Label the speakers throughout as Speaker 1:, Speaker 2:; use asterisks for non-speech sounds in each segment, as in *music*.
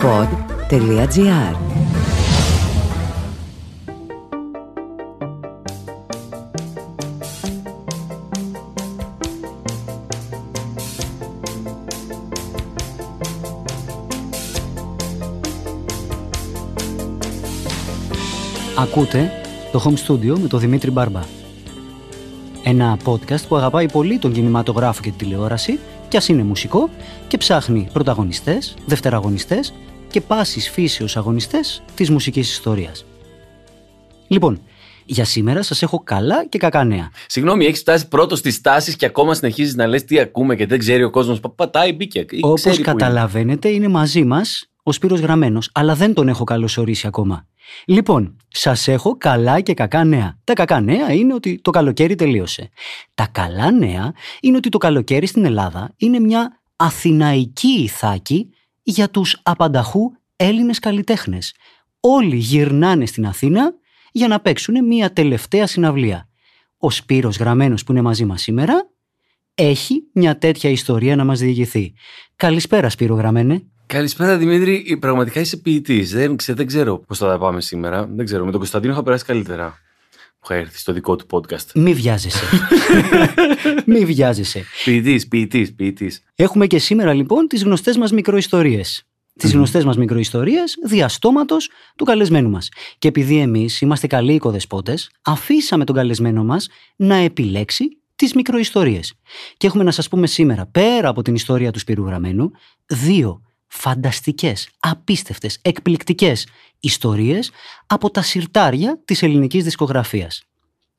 Speaker 1: pod.gr
Speaker 2: Ακούτε το Home Studio με τον Δημήτρη Μπάρμπα. Ένα podcast που αγαπάει πολύ τον κινηματογράφο και τη τηλεόραση κι ας είναι μουσικό και ψάχνει πρωταγωνιστές, δευτεραγωνιστές και πάσης φύσεως αγωνιστές της μουσικής ιστορίας. Λοιπόν, για σήμερα σας έχω καλά και κακά νέα.
Speaker 3: Συγγνώμη, έχεις φτάσει πρώτος στις τάσεις και ακόμα συνεχίζεις να λες τι ακούμε και δεν ξέρει ο κόσμος. Πατάει, μπήκε. ή
Speaker 2: Όπως
Speaker 3: ξέρει που είναι.
Speaker 2: καταλαβαίνετε είναι μαζί μας ο Σπύρος Γραμμένος, αλλά δεν τον έχω καλωσορίσει ακόμα. Λοιπόν, σας έχω καλά και κακά νέα. Τα κακά νέα είναι ότι το καλοκαίρι τελείωσε. Τα καλά νέα είναι ότι το καλοκαίρι στην Ελλάδα είναι μια αθηναϊκή ηθάκη για τους απανταχού Έλληνες καλλιτέχνες. Όλοι γυρνάνε στην Αθήνα για να παίξουν μια τελευταία συναυλία. Ο Σπύρος Γραμμένος που είναι μαζί μας σήμερα έχει μια τέτοια ιστορία να μας διηγηθεί. Καλησπέρα Σπύρο Γραμμένε.
Speaker 3: Καλησπέρα Δημήτρη, πραγματικά είσαι ποιητής. Δεν, ξε- δεν ξέρω πώς θα τα πάμε σήμερα. Δεν ξέρω. Με τον Κωνσταντίνο είχα περάσει καλύτερα. Που είχα έρθει στο δικό του podcast.
Speaker 2: Μη βιάζεσαι. *laughs* Μη βιάζεσαι.
Speaker 3: Ποιητής, ποιητής, ποιητής.
Speaker 2: Έχουμε και σήμερα λοιπόν τις γνωστές μας μικροϊστορίες. Τις γνωστές μας μικροϊστορίες διαστόματος του καλεσμένου μας. Και επειδή εμείς είμαστε καλοί οικοδεσπότες, αφήσαμε τον καλεσμένο μας να επιλέξει τις μικροϊστορίες. Και έχουμε να σας πούμε σήμερα, πέρα από την ιστορία του Σπύρου Γραμμένου, δύο φανταστικές, απίστευτες, εκπληκτικές ιστορίες από τα συρτάρια της ελληνικής δισκογραφίας.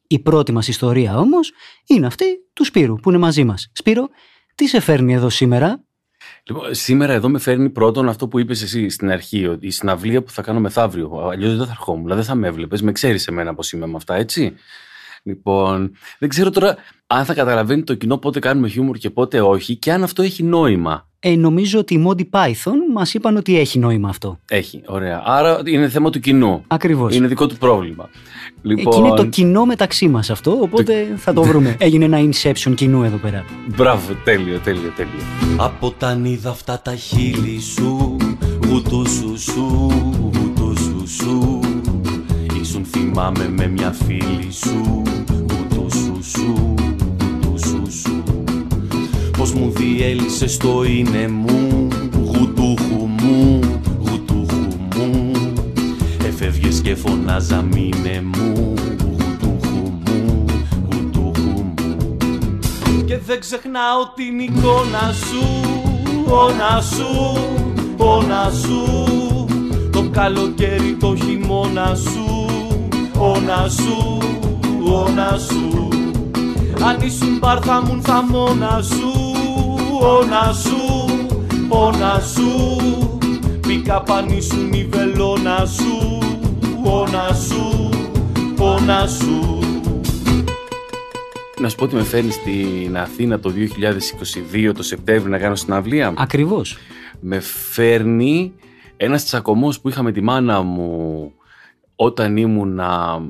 Speaker 2: Η πρώτη μας ιστορία όμως είναι αυτή του Σπύρου που είναι μαζί μας. Σπύρο, τι σε φέρνει εδώ σήμερα;
Speaker 3: Λοιπόν, σήμερα εδώ με φέρνει πρώτον αυτό που είπες εσύ στην αρχή, ότι η συναυλία που θα κάνω μεθαύριο. Αλλιώς δεν θα ερχόμουν, δηλαδή δεν θα με έβλεπες. Με ξέρεις εμένα πώ είμαι με αυτά, έτσι. Λοιπόν, δεν ξέρω τώρα αν θα καταλαβαίνει το κοινό πότε κάνουμε χιούμορ και πότε όχι και αν αυτό έχει νόημα.
Speaker 2: Ε, νομίζω ότι οι Monty Python μας είπαν ότι έχει νόημα αυτό.
Speaker 3: Έχει, ωραία. Άρα είναι θέμα του κοινού.
Speaker 2: Ακριβώς.
Speaker 3: Είναι δικό του πρόβλημα. Λοιπόν,
Speaker 2: Εκεί είναι το κοινό μεταξύ μας αυτό, οπότε θα το βρούμε. *laughs* Έγινε ένα inception κοινού εδώ πέρα.
Speaker 3: Μπράβο, τέλειο, τέλειο, τέλειο.
Speaker 4: Από τα νύδα αυτά τα χείλη σου Γουτού σου σου, γουτού σου σου Ήσουν θυμάμαι με μια φίλη σου Γουτού σου σου, γουτού σου σου Πως μου διέλυσες το είναι μου Γουτούχου μου, γουτούχου μου. Εφεύγες και φωνάζα μήνε μου Γουτούχου μου, γουτούχου μου. Και δεν ξεχνάω την εικόνα σου, όνα σου, όνα σου. Το καλοκαίρι το χειμώνα σου, όνα σου, όνα σου. Αν ήσουν μπαρ θα μουν θα μόνα σου, όνα σου, όνα σου Μπήκα πανί σου η βελόνα σου, όνα σου, όνα σου
Speaker 3: Να σου πω ότι με φέρνεις στην Αθήνα το 2022 το Σεπτέμβριο να κάνω συναυλία.
Speaker 2: Ακριβώς.
Speaker 3: με φέρνει ένας τσακωμός που είχα με τη μάνα μου όταν ήμουνα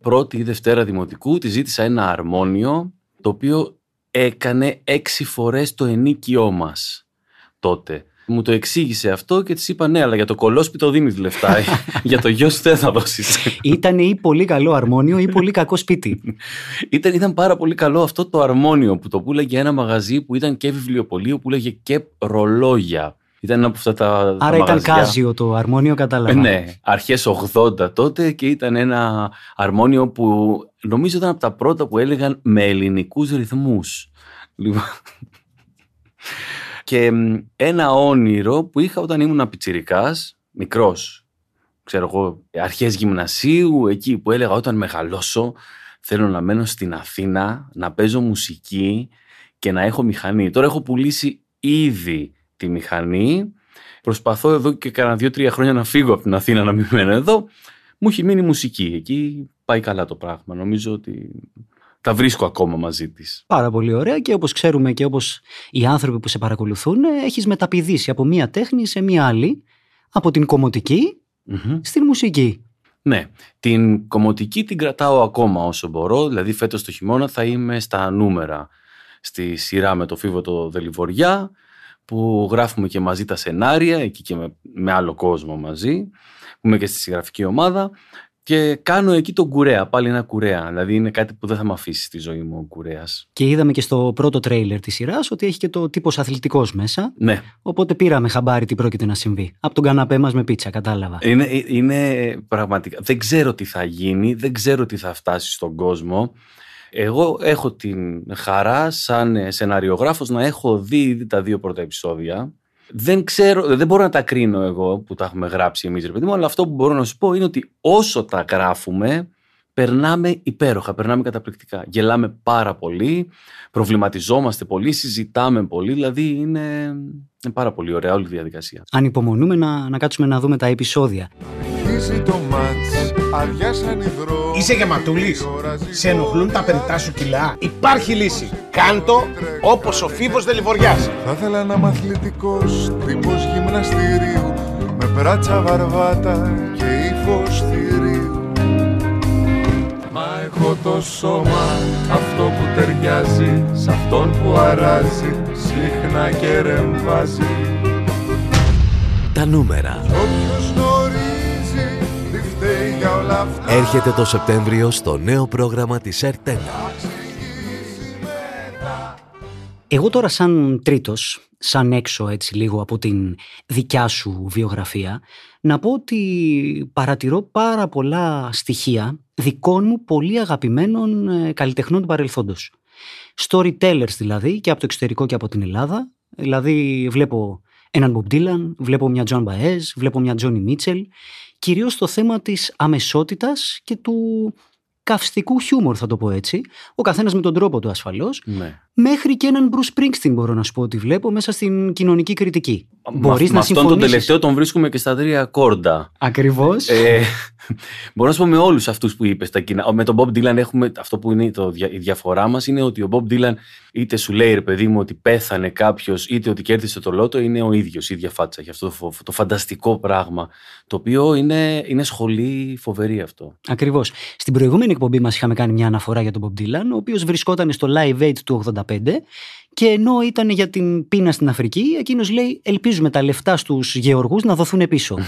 Speaker 3: πρώτη ή δευτέρα δημοτικού. Τη ζήτησα ένα αρμόνιο το οποίο έκανε έξι φορές το ενίκιό μας τότε. Μου το εξήγησε αυτό και της είπα ναι, αλλά για το κολόσπιτο δίνεις λεφτά. *laughs* για το γιο σου δεν θα δώσεις.
Speaker 2: Ήταν ή πολύ καλό αρμόνιο ή πολύ κακό σπίτι. *laughs*
Speaker 3: Ήταν, ήταν πάρα πολύ καλό αυτό το αρμόνιο που το πουλάγε ένα μαγαζί που ήταν και βιβλιοπωλείο που λέγε και ρολόγια. Ήταν ένα από αυτά τα. τα
Speaker 2: Άρα ήταν
Speaker 3: μαγαζιά.
Speaker 2: κάζιο το αρμόνιο,
Speaker 3: Ε,
Speaker 2: κατάλαβα.
Speaker 3: ναι, αρχές 80 τότε και ήταν ένα αρμόνιο που νομίζω ήταν από τα πρώτα που έλεγαν με ελληνικούς ρυθμούς. Λοιπόν. Και μ, ένα όνειρο που είχα όταν ήμουν πιτσιρικάς, μικρός, ξέρω εγώ, αρχές γυμνασίου, εκεί που έλεγα όταν μεγαλώσω θέλω να μένω στην Αθήνα, να παίζω μουσική και να έχω μηχανή. Τώρα έχω πουλήσει ήδη τη μηχανή. Προσπαθώ εδώ και κάνα δύο-τρία χρόνια να φύγω από την Αθήνα να μην μένω εδώ. Μου έχει μείνει μουσική. Εκεί πάει καλά το πράγμα. Νομίζω ότι τα βρίσκω ακόμα μαζί της.
Speaker 2: Πάρα πολύ ωραία και όπως ξέρουμε και όπως οι άνθρωποι που σε παρακολουθούν, έχεις μεταπηδήσει από μία τέχνη σε μία άλλη, από την κομμωτική
Speaker 3: Μμμ.
Speaker 2: στην μουσική.
Speaker 3: Ναι, την κομμωτική την κρατάω ακόμα όσο μπορώ. Δηλαδή φέτος το χειμώνα θα είμαι στα νούμερα στη σειρά με το Φίβο το Δελιβοριά που γράφουμε και μαζί τα σενάρια, εκεί και με, με άλλο κόσμο μαζί, που είμαι και στη συγγραφική ομάδα και κάνω εκεί τον κουρέα, πάλι ένα κουρέα. Δηλαδή είναι κάτι που δεν θα με αφήσει στη ζωή μου ο κουρέας.
Speaker 2: Και είδαμε και στο πρώτο τρέιλερ της σειράς ότι έχει και το τύπος αθλητικός μέσα.
Speaker 3: Ναι.
Speaker 2: Οπότε πήραμε χαμπάρι τι πρόκειται να συμβεί. Από τον καναπέ μας με πίτσα, κατάλαβα.
Speaker 3: Είναι, είναι πραγματικά. Δεν ξέρω τι θα γίνει, δεν ξέρω τι θα φτάσει στον κόσμο. Εγώ έχω την χαρά σαν σεναριογράφος να έχω δει ήδη τα δύο πρώτα επεισόδια δεν ξέρω, δεν μπορώ να τα κρίνω εγώ που τα έχουμε γράψει εμείς ρε παιδί μου, αλλά αυτό που μπορώ να σου πω είναι ότι όσο τα γράφουμε, περνάμε υπέροχα, περνάμε καταπληκτικά. Γελάμε πάρα πολύ, προβληματιζόμαστε πολύ, συζητάμε πολύ, δηλαδή είναι, είναι πάρα πολύ ωραία όλη η διαδικασία.
Speaker 2: Ανυπομονούμε να, να κάτσουμε να δούμε τα επεισόδια. το
Speaker 1: Είσαι γεματούλης. Σε ενοχλούν τα περιτά σου κιλά. Υπάρχει λύση. Κάντο όπως ο Φίβος Δελιβοριάς.
Speaker 5: Θα ήθελα ένα μαθλητικός τύπος γυμναστηρίου με πράτσα βαρβάτα και ύφος θηρίου. Μα έχω το σώμα αυτό που ταιριάζει σε αυτόν που αράζει συχνά και ρεμβάζει.
Speaker 6: Τα νούμερα. Έρχεται το Σεπτέμβριο στο νέο πρόγραμμα της ΕΡΤΕΝΑ.
Speaker 2: Εγώ τώρα σαν τρίτος, σαν έξω έτσι λίγο από την δικιά σου βιογραφία, να πω ότι παρατηρώ πάρα πολλά στοιχεία δικών μου πολύ αγαπημένων ε, καλλιτεχνών του παρελθόντος. Storytellers δηλαδή και από το εξωτερικό και από την Ελλάδα. Δηλαδή βλέπω έναν Bob Dylan, βλέπω μια John Baez, βλέπω μια Johnny Mitchell κυρίως το θέμα της αμεσότητας και του καυστικού χιούμορ θα το πω έτσι, ο καθένας με τον τρόπο του ασφαλώς,
Speaker 3: ναι.
Speaker 2: μέχρι και έναν Bruce Springsteen μπορώ να σου πω ότι βλέπω μέσα στην κοινωνική κριτική.
Speaker 3: Μπορείς να αυτόν τον τελευταίο τον βρίσκουμε και στα τρία κόρντα.
Speaker 2: Ακριβώς.
Speaker 3: Ε, μπορώ να σου πω με όλους αυτούς που είπες. Τα κοινά. Με τον Bob Dylan έχουμε, αυτό που είναι το, η διαφορά μας είναι ότι ο Bob Dylan είτε σου λέει ρε παιδί μου ότι πέθανε κάποιος, είτε ότι κέρδισε το λότο, είναι ο ίδιος, η ίδια φάτσα. Έχει αυτό το, το φανταστικό πράγμα, το οποίο είναι, είναι σχολή φοβερή αυτό.
Speaker 2: Ακριβώς. Στην προηγούμενη εκπομπή μας είχαμε κάνει μια αναφορά για τον Bob Dylan, ο οποίος βρισκόταν στο Live Aid του 85 και ενώ ήταν για την πείνα στην Αφρική, εκείνος λέει ελπίζουμε τα λεφτά στους γεωργούς να δοθούν πίσω.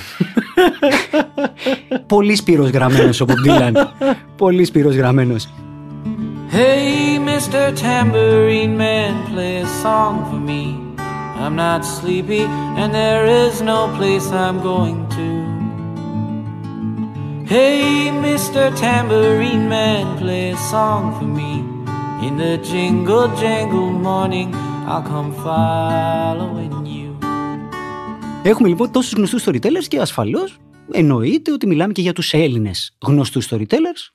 Speaker 2: *laughs* Πολύ σπύρος γραμμένος ο Bob Πολύ σπύρος γραμμένος. Hey Mr. Tambourine Man, play a song for me. I'm not sleepy and there is no place I'm going to. Hey Mr. Tambourine Man, play a song for me. In the jingle jangle morning I'll come following you Έχουμε λοιπόν τόσους γνωστούς storytellers και ασφαλώς εννοείται ότι μιλάμε και για τους Έλληνες γνωστούς storytellers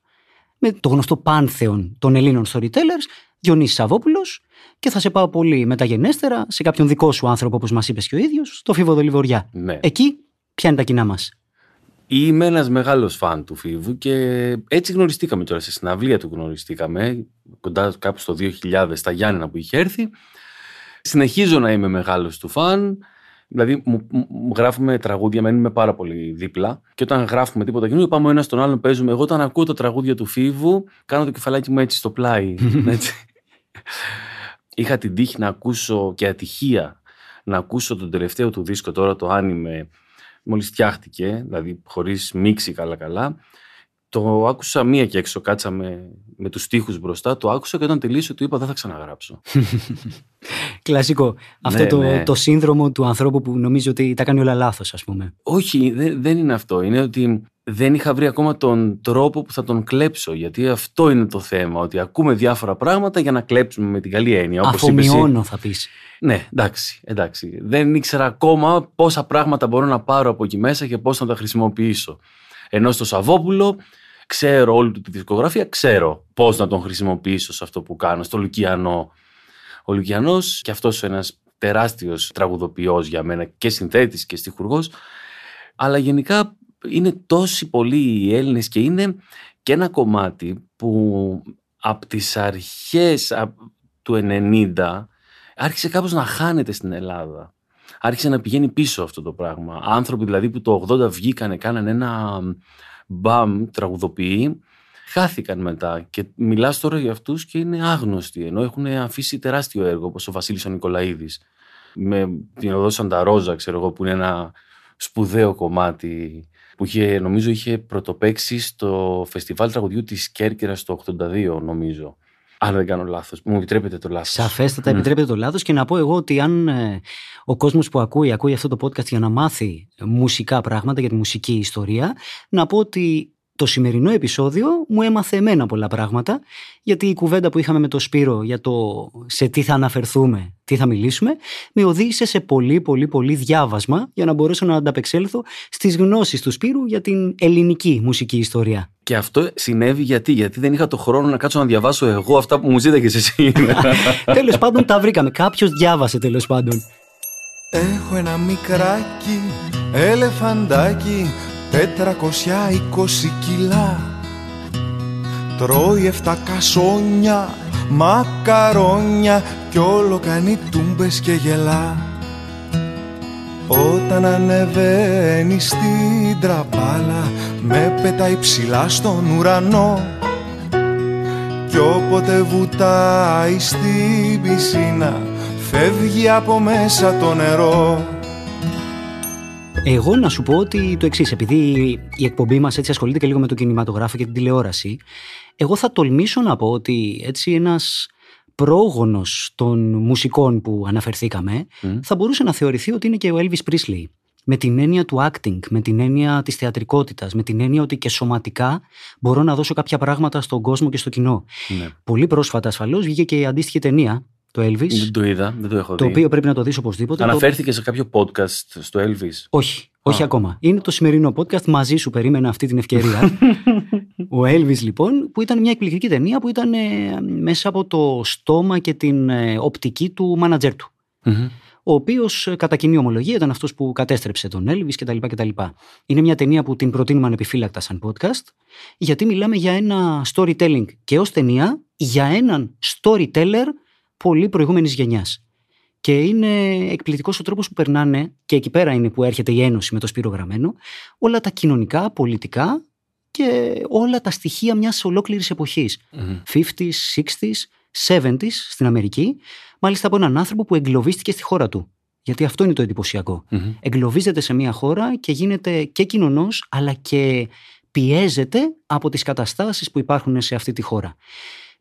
Speaker 2: με το γνωστό πάνθεον των Ελλήνων storytellers Διονύσης Σαββόπουλος και θα σε πάω πολύ μεταγενέστερα σε κάποιον δικό σου άνθρωπο όπως μας είπες και ο ίδιος, το Φίβο Δολιβοριά.
Speaker 3: Ναι.
Speaker 2: Εκεί ποια είναι τα κοινά μας;
Speaker 3: Είμαι ένας μεγάλος φαν του Φίβου και έτσι γνωριστήκαμε τώρα. Σε συναυλία του γνωριστήκαμε, κοντά κάπου στο 2000, στα Γιάννενα που είχε έρθει. Συνεχίζω να είμαι μεγάλος του φαν. Δηλαδή, μου, μου γράφουμε τραγούδια, μένουμε πάρα πολύ δίπλα. Και όταν γράφουμε τίποτα καινούργιο, πάμε ο ένας στον άλλον, παίζουμε. Εγώ, όταν ακούω τα τραγούδια του Φίβου, κάνω το κεφαλάκι μου έτσι στο πλάι. *laughs* έτσι. Είχα την τύχη να ακούσω και ατυχία να ακούσω τον τελευταίο του δίσκο τώρα, το άνιμε μόλις φτιάχτηκε, δηλαδή χωρίς μίξη καλά-καλά. Το άκουσα μία και έξω, κάτσαμε με τους στίχους μπροστά, το άκουσα και όταν τελείωσε του είπα δεν θα ξαναγράψω. *laughs*
Speaker 2: Κλασικό. Αυτό
Speaker 3: Ναι,
Speaker 2: το,
Speaker 3: ναι.
Speaker 2: το σύνδρομο του ανθρώπου που νομίζει ότι τα κάνει όλα λάθος ας πούμε.
Speaker 3: Όχι, δεν, δεν είναι αυτό. Είναι ότι δεν είχα βρει ακόμα τον τρόπο που θα τον κλέψω. Γιατί αυτό είναι το θέμα. Ότι ακούμε διάφορα πράγματα για να κλέψουμε με την καλή έννοια. Όπως είπες εσύ.
Speaker 2: Αφομοιώνω θα πεις.
Speaker 3: Ναι, εντάξει, εντάξει. Δεν ήξερα ακόμα πόσα πράγματα μπορώ να πάρω από εκεί μέσα και πώς να τα χρησιμοποιήσω. Ενώ στο Σαββόπουλο ξέρω όλη του τη δισκογραφία, ξέρω πώς να τον χρησιμοποιήσω σε αυτό που κάνω. Στο Λουκιανό. Ο Λουκιανός και αυτός ένας τεράστιος τραγουδοποιός για μένα και συνθέτης και στιχουργός. Αλλά γενικά είναι τόσοι πολλοί οι Έλληνες και είναι και ένα κομμάτι που από τις αρχές α, του 90 άρχισε κάπως να χάνεται στην Ελλάδα. Άρχισε να πηγαίνει πίσω αυτό το πράγμα. Άνθρωποι δηλαδή που το 80 βγήκανε, κάνανε ένα μπαμ τραγουδοποιοί, χάθηκαν μετά και μιλάς τώρα για αυτούς και είναι άγνωστοι, ενώ έχουν αφήσει τεράστιο έργο όπως ο Βασίλης ο Νικολαίδης με την οδό Σανταρόζα, ξέρω εγώ, που είναι ένα σπουδαίο κομμάτι που είχε, νομίζω είχε πρωτοπαίξει στο φεστιβάλ τραγουδιού της Κέρκυρας το 82 νομίζω. Αν δεν κάνω λάθος. Μου επιτρέπετε το λάθος.
Speaker 2: Σαφέστατα
Speaker 3: Μμ.
Speaker 2: επιτρέπετε το λάθος και να πω εγώ ότι αν ε, ο κόσμος που ακούει, ακούει αυτό το podcast για να μάθει μουσικά πράγματα για τη μουσική ιστορία, να πω ότι το σημερινό επεισόδιο μου έμαθε εμένα πολλά πράγματα, γιατί η κουβέντα που είχαμε με τον Σπύρο για το σε τι θα αναφερθούμε, τι θα μιλήσουμε, με οδήγησε σε πολύ πολύ πολύ διάβασμα για να μπορέσω να ανταπεξέλθω στις γνώσεις του Σπύρου για την ελληνική μουσική ιστορία.
Speaker 3: Και αυτό συνέβη γιατί, γιατί δεν είχα το χρόνο να κάτσω να διαβάσω εγώ αυτά που μου ζήταγες εσύ. *laughs*
Speaker 2: τέλος πάντων τα βρήκαμε, κάποιος διάβασε τέλος πάντων.
Speaker 5: Έχω ένα μικράκι ελεφαντάκι 420 κιλά. Τρώει εφτά κασόνια, μακαρόνια Κι όλο κάνει τούμπες και γελά. Όταν ανεβαίνει στην τραπάλα Με πετάει ψηλά στον ουρανό. Κι όποτε βουτάει στην πισίνα Φεύγει από μέσα το νερό
Speaker 2: Εγώ να σου πω ότι το εξής, επειδή η εκπομπή μας έτσι ασχολείται και λίγο με το κινηματογράφο και την τηλεόραση, εγώ θα τολμήσω να πω ότι έτσι ένας πρόγονος των μουσικών που αναφερθήκαμε
Speaker 3: Μμ.
Speaker 2: θα μπορούσε να θεωρηθεί ότι είναι και ο Elvis Presley. Με την έννοια του acting, με την έννοια της θεατρικότητας, με την έννοια ότι και σωματικά μπορώ να δώσω κάποια πράγματα στον κόσμο και στο κοινό.
Speaker 3: ναι.
Speaker 2: Πολύ πρόσφατα ασφαλώς βγήκε και η αντίστοιχη ταινία, το Elvis,
Speaker 3: Δεν το είδα, δεν το έχω
Speaker 2: το
Speaker 3: δει.
Speaker 2: οποίο πρέπει να το δεις οπωσδήποτε. Το-
Speaker 3: Αναφέρθηκε σε κάποιο podcast στο Elvis;
Speaker 2: όχι, όχι
Speaker 3: Α.
Speaker 2: ακόμα. Είναι το σημερινό podcast. Μαζί σου περίμενα αυτή την ευκαιρία. *laughs* Ο Elvis, λοιπόν, που ήταν μια εκπληκτική ταινία που ήταν ε, μέσα από το στόμα και την ε, οπτική του μάνατζερ του.
Speaker 3: Μμμ.
Speaker 2: Ο οποίος, κατά κοινή ομολογία, ήταν αυτός που κατέστρεψε τον Elvis κτλ. κτλ. Είναι μια ταινία που την προτείνουμε ανεπιφύλακτα σαν podcast, γιατί μιλάμε για ένα storytelling και ως ταινία για έναν storyteller πολύ προηγούμενης γενιάς. Και είναι εκπληκτικός ο τρόπος που περνάνε, και εκεί πέρα είναι που έρχεται η ένωση με το Σπύρο Γραμμένο, όλα τα κοινωνικά, πολιτικά και όλα τα στοιχεία μιας ολόκληρης εποχής.
Speaker 3: Μμμ.
Speaker 2: 50s, 60s, 70s στην Αμερική, μάλιστα από έναν άνθρωπο που εγκλωβίστηκε στη χώρα του. Γιατί αυτό είναι το εντυπωσιακό.
Speaker 3: Μμμ.
Speaker 2: Εγκλωβίζεται σε μια χώρα και γίνεται και κοινωνός αλλά και πιέζεται από τις καταστάσεις που υπάρχουν σε αυτή τη χώρα.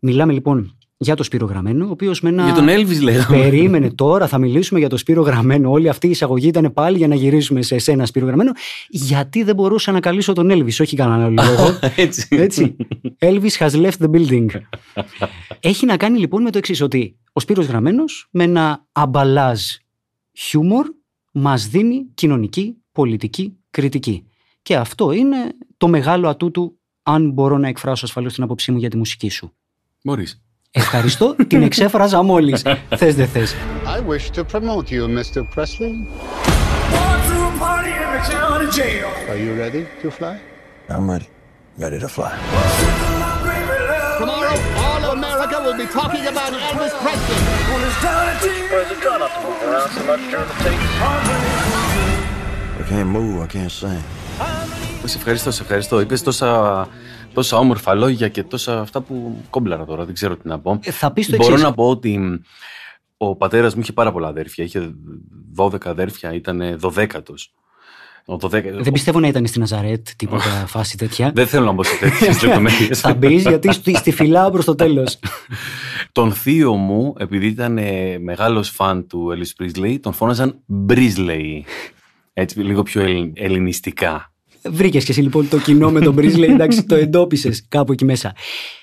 Speaker 2: Μιλάμε λοιπόν για το Σπύρο Γραμμένο, ο οποίος με ένα...
Speaker 3: Για τον Elvis λέγαμε.
Speaker 2: Περίμενε τώρα, θα μιλήσουμε για το Σπύρο Γραμμένο. Όλη αυτή η εισαγωγή ήταν πάλι για να γυρίσουμε σε εσένα, Σπύρο Γραμμένο. Γιατί δεν μπορούσα να καλήσω τον Έλβη, όχι κανέναν άλλο λόγο. *laughs*
Speaker 3: Έτσι.
Speaker 2: Έτσι. Elvis has left the building. Έχει να κάνει λοιπόν με το εξής ότι ο Σπύρος Γραμμένος με ένα αμπαλάζ χιούμορ μας δίνει κοινωνική, πολιτική κριτική. Και αυτό είναι το μεγάλο ατού του αν μπορώ να εκφράσω ασφαλώς την άποψή μου για τη μουσική σου.
Speaker 3: Μπορείς.
Speaker 2: Ευχαριστώ, την εξέφραζα μόλις. θες δεν θες.
Speaker 7: I wish to promote you, Mr. Presley. Are you ready to fly?
Speaker 8: I'm ready. Ready to fly.
Speaker 7: Tomorrow, all of America will be talking about Elvis Presley.
Speaker 8: I can't move, I can't sing.
Speaker 3: Σε ευχαριστώ, σε ευχαριστώ. Είπες τόσα, τόσα όμορφα λόγια και τόσα αυτά που κόμπλαρα τώρα. Δεν ξέρω τι να πω.
Speaker 2: Ε, θα πεις το
Speaker 3: Μπορώ
Speaker 2: εξής.
Speaker 3: να πω ότι μ, ο πατέρας μου είχε πάρα πολλά αδέρφια. Είχε 12 αδέρφια, ήταν 12ος. Ο 12...
Speaker 2: Δεν πιστεύω να ήταν στην Ναζαρέτ, τίποτα φάση τέτοια.
Speaker 3: Δεν θέλω να μπω σε τέτοιες *laughs* λεπτομέρειες.
Speaker 2: Θα μπεις γιατί στη, στη φυλάω προς το τέλος. *laughs*
Speaker 3: Τον θείο μου, επειδή ήταν ε, μεγάλος φαν του Elvis Presley, τον φώναζαν Brisley. Έτσι, λίγο πιο ελλ- ελληνιστικά.
Speaker 2: Βρήκες και εσύ λοιπόν το κοινό με τον Μπρίζλε, εντάξει, το εντόπισες κάπου εκεί μέσα.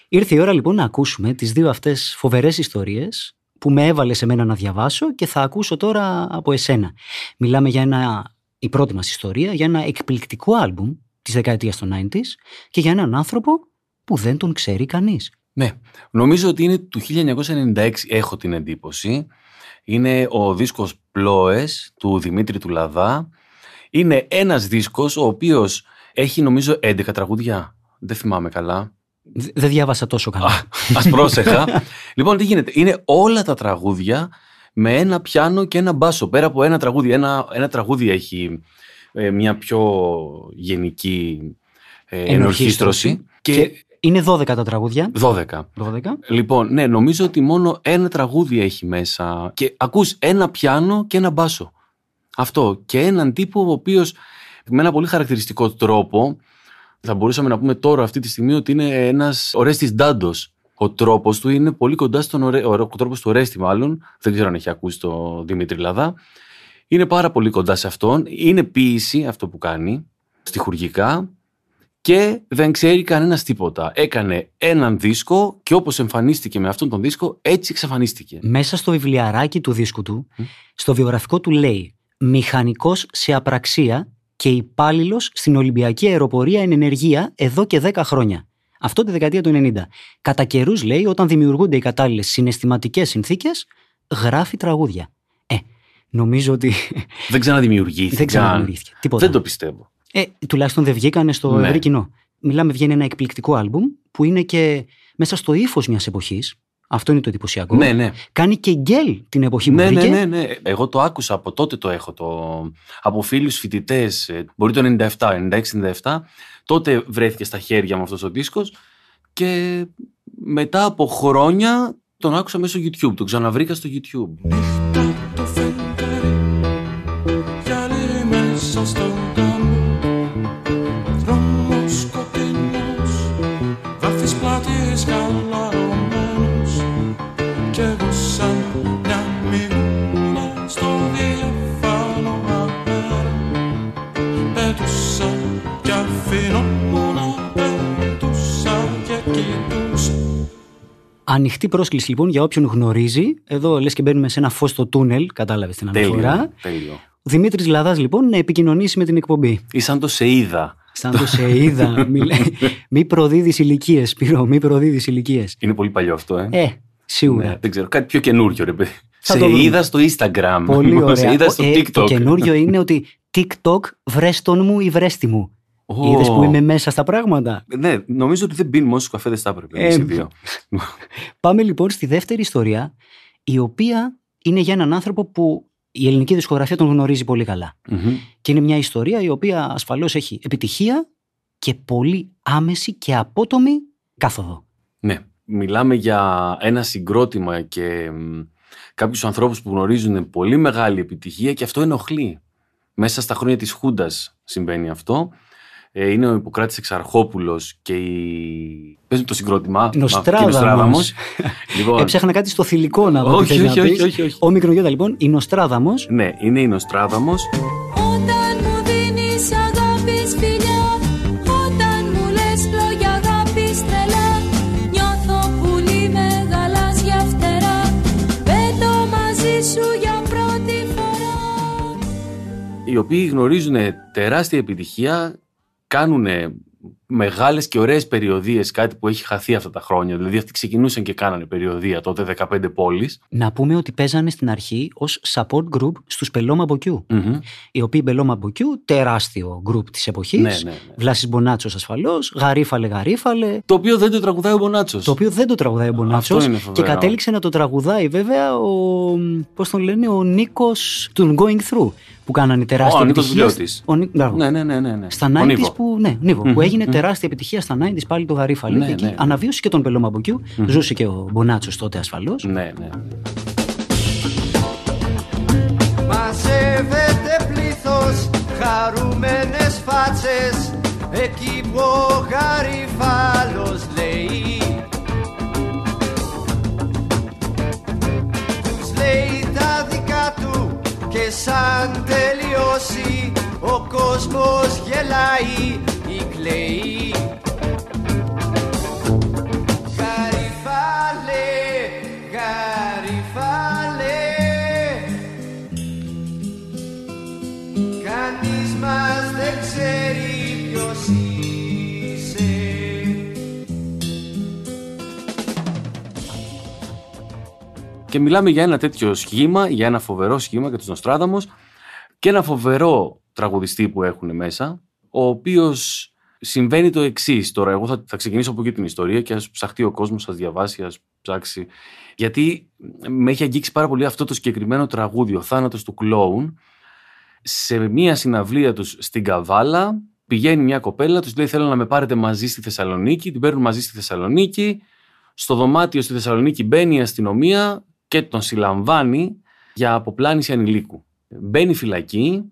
Speaker 2: Ήρθε η ώρα λοιπόν να ακούσουμε τις δύο αυτές φοβερές ιστορίες που με έβαλε σε μένα να διαβάσω και θα ακούσω τώρα από εσένα. Μιλάμε για ένα, η πρώτη μας ιστορία, για ένα εκπληκτικό άλμπουμ της δεκαετίας των 90s και για έναν άνθρωπο που δεν τον ξέρει κανείς.
Speaker 3: Ναι, νομίζω ότι είναι του 1996, έχω την εντύπωση. Είναι ο δίσκος Πλόες του Δημήτρη του Λαδά. Είναι ένας δίσκος ο οποίος έχει νομίζω 11 τραγούδια. Δεν θυμάμαι καλά.
Speaker 2: Δε- Δεν διάβασα τόσο καλά.
Speaker 3: Α πρόσεχα. λοιπόν, τι γίνεται. Είναι όλα τα τραγούδια με ένα πιάνο και ένα μπάσο. Πέρα από ένα τραγούδι. Ένα, ένα τραγούδι έχει ε, μια πιο γενική ε,
Speaker 2: Ενορχήστρωση.
Speaker 3: ενορχήστρωση. Και,
Speaker 2: Είναι 12 τα τραγούδια.
Speaker 3: 12.
Speaker 2: 12.
Speaker 3: Λοιπόν, ναι, νομίζω ότι μόνο ένα τραγούδι έχει μέσα. Και ακούς ένα πιάνο και ένα μπάσο. Αυτό. Και έναν τύπο ο οποίος με ένα πολύ χαρακτηριστικό τρόπο θα μπορούσαμε να πούμε τώρα αυτή τη στιγμή ότι είναι ένας Ορέστης Ντάντος. Ο τρόπος του είναι πολύ κοντά στον Ορέ... ο τρόπος του Ορέστη μάλλον. Δεν ξέρω αν έχει ακούσει το Δημήτρη Λαδά. Είναι πάρα πολύ κοντά σε αυτόν. Είναι ποίηση αυτό που κάνει, στιχουργικά και δεν ξέρει κανένας τίποτα. Έκανε έναν δίσκο και όπως εμφανίστηκε με αυτόν τον δίσκο, έτσι εξαφανίστηκε.
Speaker 2: Μέσα στο βιβλιαράκι του δίσκου του, στο βιογραφικό του λέει «Μηχανικός σε απραξία και υπάλληλος στην Ολυμπιακή Αεροπορία εν ενεργεία εδώ και 10 χρόνια». Αυτό τη δεκαετία του 90. Κατά καιρούς λέει, όταν δημιουργούνται οι κατάλληλες συναισθηματικές συνθήκες, γράφει τραγούδια. Ε, νομίζω ότι. *laughs*
Speaker 3: Δεν ξαναδημιουργήθηκε.
Speaker 2: Δεν ξαναδημιουργήθηκε. Τίποτα.
Speaker 3: Δεν το πιστεύω.
Speaker 2: Ε, τουλάχιστον δεν βγήκανε στο
Speaker 3: Ναι.
Speaker 2: ευρύ κοινό. Μιλάμε, βγαίνει ένα εκπληκτικό άλμπουμ που είναι και μέσα στο ύφος μιας εποχής. Αυτό είναι το εντυπωσιακό.
Speaker 3: Ναι, ναι.
Speaker 2: Κάνει και γκέλ την εποχή που
Speaker 3: Ναι,
Speaker 2: βγήκε.
Speaker 3: ναι, ναι, ναι. Εγώ το άκουσα από τότε το έχω. Το... Από φίλους φοιτητές, μπορεί το 97, 96-97. Τότε βρέθηκε στα χέρια μου αυτός ο δίσκος και μετά από χρόνια τον άκουσα μέσω YouTube. Τον ξαναβρήκα στο YouTube.
Speaker 2: Ανοιχτή πρόσκληση λοιπόν για όποιον γνωρίζει. Εδώ λες και μπαίνουμε σε ένα φως στο τούνελ, κατάλαβες την αναφορά.
Speaker 3: Τέλειο. τέλειο.
Speaker 2: Ο Δημήτρης Λαδάς λοιπόν να επικοινωνήσει με την εκπομπή.
Speaker 3: Ή σαν το σε είδα.
Speaker 2: Σαν το σε είδα. *laughs* μη, λέει- μη προδίδεις ηλικίες, Σπύρο, μη προδίδεις ηλικίες.
Speaker 3: Είναι πολύ παλιό αυτό, ε.
Speaker 2: Ε, σίγουρα.
Speaker 3: Ναι, δεν ξέρω. Κάτι πιο καινούριο, ρε παιδί.
Speaker 2: Θα
Speaker 3: Σε
Speaker 2: το βρούμε.
Speaker 3: είδα στο Instagram.
Speaker 2: Πολύ ωραία. *laughs*
Speaker 3: Σε είδα στο
Speaker 2: Ε,
Speaker 3: TikTok.
Speaker 2: το καινούριο είναι ότι TikTok βρέστον μου ή βρέστη μου.
Speaker 3: Ω.
Speaker 2: Είδες που είμαι μέσα στα πράγματα;
Speaker 3: Ναι, νομίζω ότι δεν πίνουμε όσους καφέδε θα έπρεπε.
Speaker 2: Ε,
Speaker 3: Εμείς οι δύο.
Speaker 2: Πάμε λοιπόν στη δεύτερη ιστορία, η οποία είναι για έναν άνθρωπο που η ελληνική δισκογραφία τον γνωρίζει πολύ καλά.
Speaker 3: Μμμ.
Speaker 2: Και είναι μια ιστορία η οποία ασφαλώς έχει επιτυχία και πολύ άμεση και απότομη κάθοδο.
Speaker 3: Ναι, μιλάμε για ένα συγκρότημα και κάποιους ανθρώπους που γνωρίζουν πολύ μεγάλη επιτυχία και αυτό ενοχλεί. Μέσα στα χρόνια της Χούντας συμβαίνει αυτό. Ε, είναι ο Ιπποκράτης Εξαρχόπουλος και η... Πες μου το συγκρότημα.
Speaker 2: Νοστράδαμος.
Speaker 3: Και Νοστράδαμος. *laughs* λοιπόν,
Speaker 2: Έψαχνα κάτι στο θηλυκό να δω τι
Speaker 3: όχι,
Speaker 2: θες να
Speaker 3: όχι, όχι,
Speaker 2: πεις.
Speaker 3: όχι, όχι.
Speaker 2: Ο Μικρογιώτα λοιπόν, η Νοστράδαμος,
Speaker 3: Ναι, είναι η Νοστράδαμος.
Speaker 9: Όταν μου δίνεις αγάπης φιλιά Όταν μου λες λόγια αγάπης τρελά Νιώθω πουλί με γαλάζια φτερά Πετώ μαζί σου για πρώτη φορά
Speaker 3: οι οποίοι γνωρίζουν τεράστια επιτυχία, κάνουν μεγάλες και ωραίες περιοδείες, κάτι που έχει χαθεί αυτά τα χρόνια. Δηλαδή αυτοί ξεκινούσαν και κάνανε περιοδεία τότε 15 πόλεις.
Speaker 2: να πούμε ότι παίζανε στην αρχή ως support group στους Πελόμα Μποκιού.
Speaker 3: Μμμ.
Speaker 2: Οι οποίοι Πελόμα Μποκιού, τεράστιο group της εποχής.
Speaker 3: Ναι, ναι, ναι.
Speaker 2: Βλάσης Μπονάτσος ασφαλώς, Γαρίφαλε Γαρίφαλε.
Speaker 3: Το οποίο δεν το τραγουδάει ο Μπονάτσος.
Speaker 2: Το οποίο δεν το τραγουδάει ο Μπονάτσος
Speaker 3: Αυτό είναι
Speaker 2: και
Speaker 3: φοβερό.
Speaker 2: κατέληξε να το τραγουδάει βέβαια ο, πώς τον λένε, ο Νίκος του Going Through που κάνανε τεράστια
Speaker 3: Ο, ο Νίκος
Speaker 2: επιτυχία.
Speaker 3: Δουλειώτης.
Speaker 2: Ο Νί- μπράβο.
Speaker 3: Ναι, ναι, ναι, ναι, ναι.
Speaker 2: Στα
Speaker 3: Ο
Speaker 2: 90s
Speaker 3: Νίβο.
Speaker 2: που, ναι, Νίβο, που
Speaker 3: Μμμ,
Speaker 2: έγινε
Speaker 3: μμμ.
Speaker 2: Τεράστια επιτυχία στα 90s πάλι το Γαρίφαλε
Speaker 3: Ναι,
Speaker 2: και εκεί
Speaker 3: ναι, ναι.
Speaker 2: αναβίωσε και τον Πελώμα Μποκιού. Ζούσε και ο Μπονάτσος τότε ασφαλώς.
Speaker 3: Ναι, ναι.
Speaker 10: Μαζεύεται πλήθος χαρούμενες φάτσες εκεί που ο γαριφάλος λέει Τους λέει τα δικά του και σαν τελειώσει ο κόσμος γελάει ή κλαίει Γαριφάλε, γαριφάλε. Κανείς μας δεν ξέρει ποιος είσαι.
Speaker 3: Και μιλάμε για ένα τέτοιο σχήμα, για ένα φοβερό σχήμα για τους Νοστράδαμος και ένα φοβερό τραγουδιστή που έχουν μέσα, ο οποίος συμβαίνει το εξής. Τώρα, εγώ θα, θα ξεκινήσω από εκεί την ιστορία και ας ψαχτεί ο κόσμος, ας διαβάσει, ας ψάξει. Γιατί με έχει αγγίξει πάρα πολύ αυτό το συγκεκριμένο τραγούδι, ο θάνατος του κλόουν, σε μία συναυλία τους στην Καβάλα, Πηγαίνει μια κοπέλα, τους λέει: Θέλω να με πάρετε μαζί στη Θεσσαλονίκη. Την παίρνουν μαζί στη Θεσσαλονίκη. Στο δωμάτιο στη Θεσσαλονίκη μπαίνει η αστυνομία και τον συλλαμβάνει για αποπλάνηση ανηλίκου. Μπαίνει φυλακή,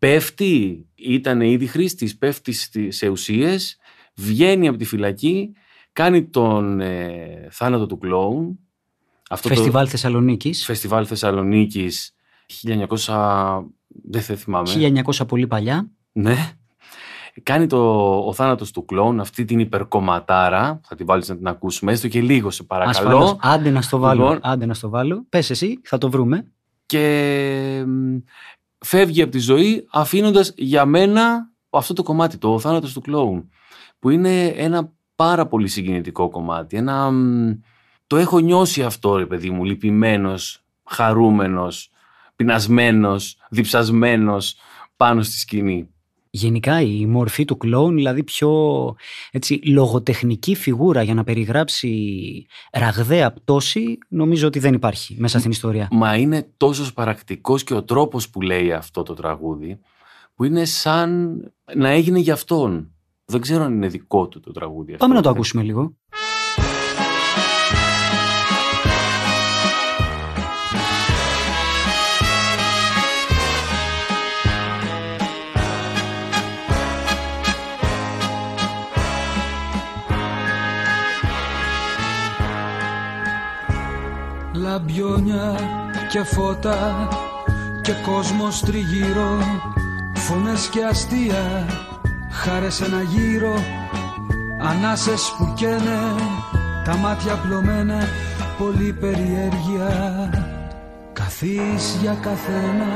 Speaker 3: πέφτει, ήταν ήδη χρήστης, πέφτει στη- σε ουσίες, βγαίνει από τη φυλακή, κάνει τον ε, θάνατο του κλόουν. Αυτό
Speaker 2: Φεστιβάλ Θεσσαλονίκης.
Speaker 3: το φεστιβάλ Θεσσαλονίκης 1900, δεν θα θυμάμαι.
Speaker 2: 1900 πολύ παλιά.
Speaker 3: Ναι. Κάνει το, ο θάνατος του κλόουν, αυτή την υπερκομματάρα, θα την βάλεις να την ακούσουμε, έστω και λίγο σε παρακαλώ.
Speaker 2: Ασφαλώς. Άντε να στο βάλω.
Speaker 3: Λοιπόν.
Speaker 2: Άντε να στο βάλω. Πες εσύ, θα το βρούμε.
Speaker 3: και μ, φεύγει από τη ζωή αφήνοντας για μένα αυτό το κομμάτι, το ο θάνατος του κλόουν, που είναι ένα πάρα πολύ συγκινητικό κομμάτι. Ένα, μ, το έχω νιώσει αυτό, ρε παιδί μου, λυπημένος, χαρούμενος, πεινασμένος, διψασμένος πάνω στη σκηνή.
Speaker 2: Γενικά η μορφή του κλόουν, δηλαδή πιο έτσι, λογοτεχνική φιγούρα για να περιγράψει ραγδαία πτώση, νομίζω ότι δεν υπάρχει μέσα στην ιστορία.
Speaker 3: Μα είναι τόσο παρακτικός και ο τρόπος που λέει αυτό το τραγούδι, που είναι σαν να έγινε για αυτόν. Δεν ξέρω αν είναι δικό του το τραγούδι αυτό.
Speaker 2: Πάμε να το ακούσουμε λίγο.
Speaker 11: Λαμπιόνια και φώτα και κόσμος τριγύρω Φωνές και αστεία, χάρες ένα γύρο Ανάσες που καίνε, τα μάτια πλωμένα Πολύ περιέργεια, καθείς για καθένα.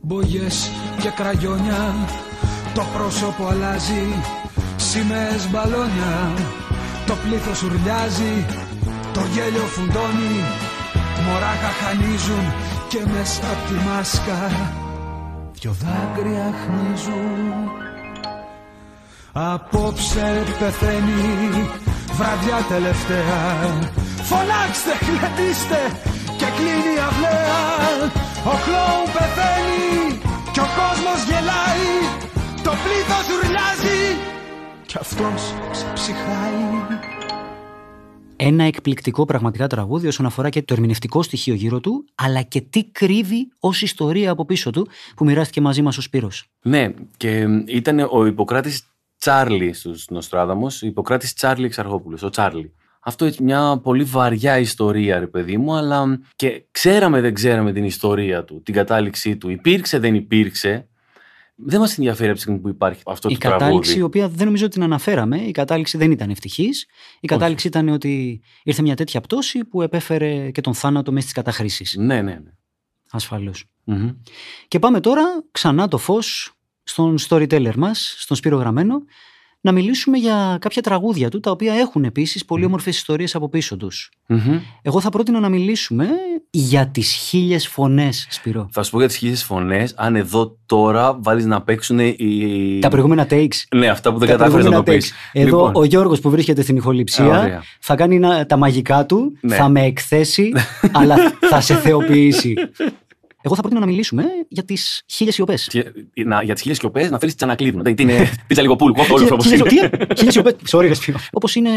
Speaker 11: Μπογιές και κραγιόνια, το πρόσωπο αλλάζει Σημαίες μπαλόνια, το πλήθος ουρλιάζει Το γέλιο φουντώνει, μωρά χαχανίζουν Και μέσα απ' τη μάσκα δυο δάκρυα χνίζουν. Απόψε πεθαίνει, βραδιά τελευταία. Φωνάξτε, χλετίστε και κλείνει η αυλαία. Ο κλόουν πεθαίνει και ο κόσμος γελάει. Το πλήθος ουρλιάζει κι αυτός ξεψυχάει
Speaker 2: Ένα εκπληκτικό πραγματικά τραγούδι όσον αφορά και το ερμηνευτικό στοιχείο γύρω του, αλλά και τι κρύβει ως ιστορία από πίσω του που μοιράστηκε μαζί μας ο Σπύρος.
Speaker 3: Ναι, και ήταν ο Ιπποκράτης Τσάρλι στους Νοστράδαμος, ο Ιπποκράτης Τσάρλι Εξαρχόπουλος, ο Τσάρλι. Αυτό είναι μια πολύ βαριά ιστορία, ρε παιδί μου, αλλά και ξέραμε δεν ξέραμε την ιστορία του, την κατάληξή του. Υπήρξε, δεν υπήρξε. Δεν μας ενδιαφέρει από τη στιγμή που υπάρχει αυτό
Speaker 2: η
Speaker 3: το τραγούδι.
Speaker 2: κατάληξη, η οποία δεν νομίζω ότι την αναφέραμε, η κατάληξη δεν ήταν ευτυχής. Η κατάληξη ήταν ότι ήρθε μια τέτοια πτώση που επέφερε και τον θάνατο μέσα στις καταχρήσεις.
Speaker 3: Ναι, ναι, ναι.
Speaker 2: Ασφαλώς.
Speaker 3: Μμμ.
Speaker 2: Και πάμε τώρα ξανά το φως στον storyteller μας, στον Σπύρο Γραμμένο, να μιλήσουμε για κάποια τραγούδια του, τα οποία έχουν επίσης πολύ όμορφες ιστορίες από πίσω τους.
Speaker 3: Μμμ.
Speaker 2: Εγώ θα πρότεινα να μιλήσουμε για τις χίλιες φωνές, Σπύρο.
Speaker 3: Θα σου πω για τις χίλιες φωνές, αν εδώ τώρα βάλεις να παίξουν οι...
Speaker 2: Τα προηγούμενα takes.
Speaker 3: Ναι, αυτά που δεν
Speaker 2: Τα
Speaker 3: κατάφερες να το
Speaker 2: προηγούμενα
Speaker 3: πεις.
Speaker 2: takes. Εδώ
Speaker 3: Λοιπόν,
Speaker 2: ο Γιώργος που βρίσκεται στην ηχοληψία
Speaker 3: Α, ωραία.
Speaker 2: θα κάνει να- τα μαγικά του,
Speaker 3: Ναι.
Speaker 2: θα με εκθέσει, *laughs* αλλά θα σε θεοποιήσει. Εγώ θα πρότεινα να μιλήσουμε για τις χίλιες σιωπές.
Speaker 3: και- να, για τις χίλιες σιωπές να θέλεις τσανακλείδημα. Δηλαδή, είναι *laughs* πίτσα λίγο πουλ, κόφτω όλο όπως
Speaker 2: Χίλιε
Speaker 3: είναι.
Speaker 2: σιωπές. *laughs* Sorry, ρε Σπύρο. Όπως είναι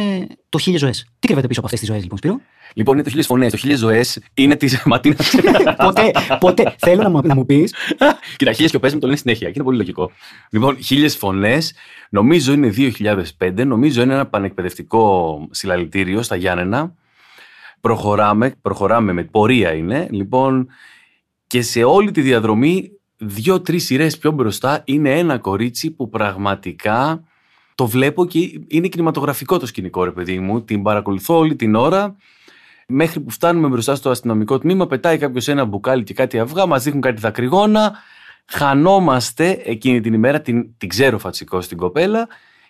Speaker 2: το χίλιες ζωές. Τι κρύβεται πίσω από αυτές τις ζωές, λοιπόν, Σπύρο;
Speaker 3: Λοιπόν, είναι το χίλιες φωνές, το χίλιες ζωές είναι της *laughs* Ματίνας.
Speaker 2: ποτέ, ποτέ. Θέλω να μου, να μου πεις.
Speaker 3: Κοίτα, χίλιες σιωπές μου το λένε συνέχεια και είναι πολύ λογικό. Λοιπόν, χίλιες φωνές, νομίζω είναι 2005, νομίζω είναι ένα πανεκπαιδευτικό συλλαλητήριο στα Γιάννενα. Προχωράμε, προχωράμε με πορεία είναι. Λοιπόν, και σε όλη τη διαδρομή, δύο-τρεις σειρές πιο μπροστά, είναι ένα κορίτσι που πραγματικά το βλέπω και είναι κινηματογραφικό το σκηνικό, ρε παιδί μου. Την παρακολουθώ όλη την ώρα. Μέχρι που φτάνουμε μπροστά στο αστυνομικό τμήμα, πετάει κάποιος ένα μπουκάλι και κάτι αυγά, μας δείχνουν κάτι δακρυγόνα. Χανόμαστε εκείνη την ημέρα, την, την ξέρω φατσικό στην κοπέλα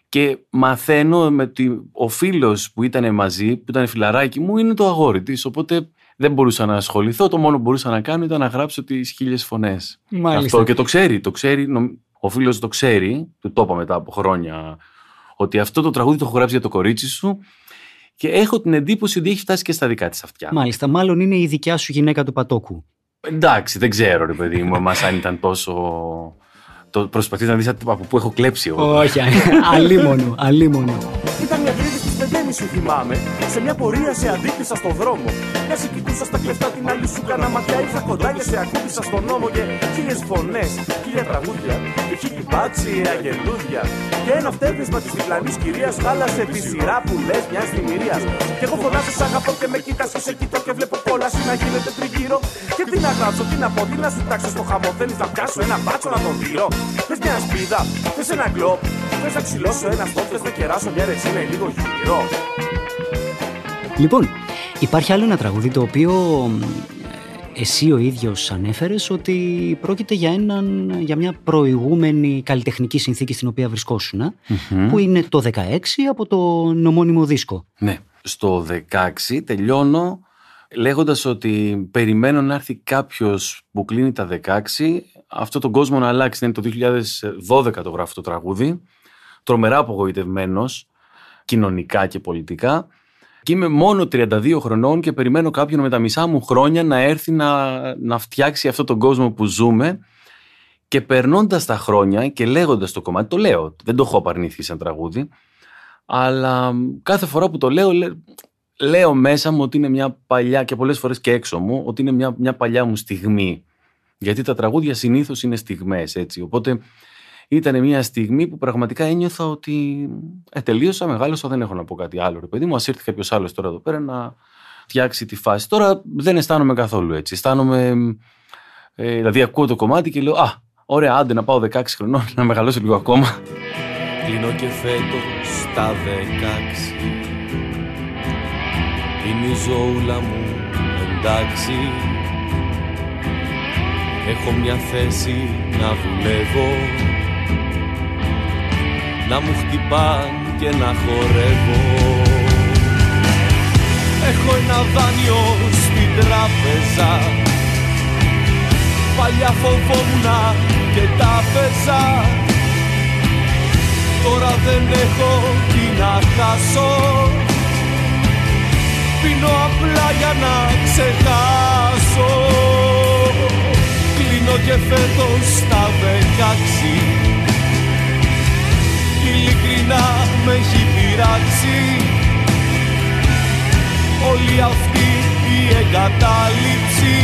Speaker 3: και μαθαίνω με ότι ο φίλος που ήταν μαζί, που ήταν φιλαράκι μου, είναι το αγόρι της. Οπότε δεν μπορούσα να ασχοληθώ. Το μόνο που μπορούσα να κάνω ήταν να γράψω τις χίλιες φωνές.
Speaker 2: Μάλιστα.
Speaker 3: Αυτό και το ξέρει. Το ξέρει νομ- ο φίλος το ξέρει, του το είπα μετά από χρόνια, ότι αυτό το τραγούδι το έχω γράψει για το κορίτσι σου. Και έχω την εντύπωση ότι έχει φτάσει και στα δικά της αυτιά.
Speaker 2: Μάλιστα, μάλλον είναι η δικιά σου γυναίκα του Πατόκου.
Speaker 3: Εντάξει, δεν ξέρω, ρε παιδί μου, εμάς αν ήταν τόσο, Το προσπαθείς να δεις από πού έχω κλέψει εγώ.
Speaker 2: Όχι, αλίμονο, αλίμονο.
Speaker 12: Ήταν μια τρίτη στις πεντέμιση θυμάμαι Σε μια πορεία σε αντίκρισα στο δρόμο. Μια σε κοιτούσα στα κλεφτά την άλλη σου κάνα ματιά. Ήρθα κοντά και σε ακούμπησα στον νόμο Και χίλιες φωνές, χίλια τραγούδια Και χίλιοι μπάτσι, αγελούδια Και ένα φτέρνισμα της διπλανής κυρίας Χάλασε τη σειρά που λες μιας δημιουργίας. Και εγώ φωνάζω σ' αγαπώ και με κοίτας και σε κοιτώ Και βλέπω κόλαση να γίνεται τριγύρω Και τι να γράψω, τι να πω, τι να σου τάξω στο χαμό. Θέλεις να πιάσω ένα μπάτσο να τον δείρω Θες μια σπίδα, θες ένα γκλόπ Θες να ξυλώσω ένα στόπ, θες να κεράσω μια ρετσίνα λίγο γύρω
Speaker 2: Λοιπόν, υπάρχει άλλο ένα τραγούδι το οποίο ε, εσύ ο ίδιος ανέφερες ότι πρόκειται για, έναν, για μια προηγούμενη καλλιτεχνική συνθήκη στην οποία βρισκόσουν, ε, που είναι το 16 από το νομόνιμο δίσκο.
Speaker 3: Ναι. Στο 16 τελειώνω λέγοντας ότι περιμένω να έρθει κάποιος που κλείνει τα 16 αυτό τον κόσμο να αλλάξει. Είναι το 2012 το γράφω το τραγούδι. Τρομερά απογοητευμένος κοινωνικά και πολιτικά. Και είμαι μόνο 32 χρονών και περιμένω κάποιον με τα μισά μου χρόνια να έρθει να, να φτιάξει αυτόν τον κόσμο που ζούμε. Και περνώντας τα χρόνια και λέγοντας το κομμάτι, το λέω, δεν το έχω απαρνήθει σαν τραγούδι, αλλά κάθε φορά που το λέω, λέω μέσα μου ότι είναι μια παλιά και πολλές φορές και έξω μου, ότι είναι μια, μια παλιά μου στιγμή. Γιατί τα τραγούδια συνήθως είναι στιγμές, έτσι. Οπότε ήταν μια στιγμή που πραγματικά ένιωθα ότι ε, τελείωσα, μεγάλωσα, δεν έχω να πω κάτι άλλο. Ρε παιδί μου, ας έρθει κάποιος άλλος τώρα εδώ πέρα να φτιάξει τη φάση. Τώρα δεν αισθάνομαι καθόλου έτσι. Αισθάνομαι. Ε, δηλαδή, ακούω το κομμάτι και λέω Α, ωραία, άντε να πάω 16 χρονών, να μεγαλώσω λίγο ακόμα.
Speaker 4: Κλείνω και φέτος στα 16 Είναι η ζωούλα μου εντάξει Έχω μια θέση να δουλεύω Να μου χτυπάν και να χορεύω. Έχω ένα δάνειο στην τράπεζα. Παλιά φοβόμουνα και τα πέσα. Τώρα δεν έχω τι να χάσω. Πίνω απλά για να ξεχάσω. Κλείνω και φέτος στα δεκάξι Ειλικρινά με έχει πειράξει. Όλη αυτή η εγκατάλειψη.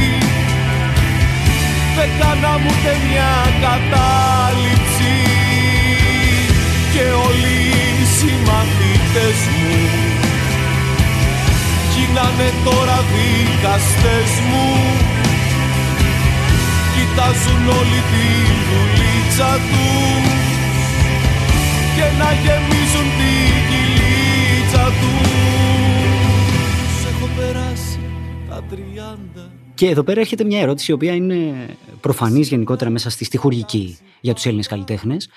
Speaker 4: Δεν κάνα μου ούτε μια κατάληψη. Και όλοι οι συμμαθητές μου. Γίνανε τώρα δικαστές μου. Κοιτάζουν όλη τη δουλίτσα τους Και
Speaker 2: εδώ πέρα έρχεται μια ερώτηση η οποία είναι προφανής γενικότερα μέσα στη στιχουργική για τους Έλληνες καλλιτέχνες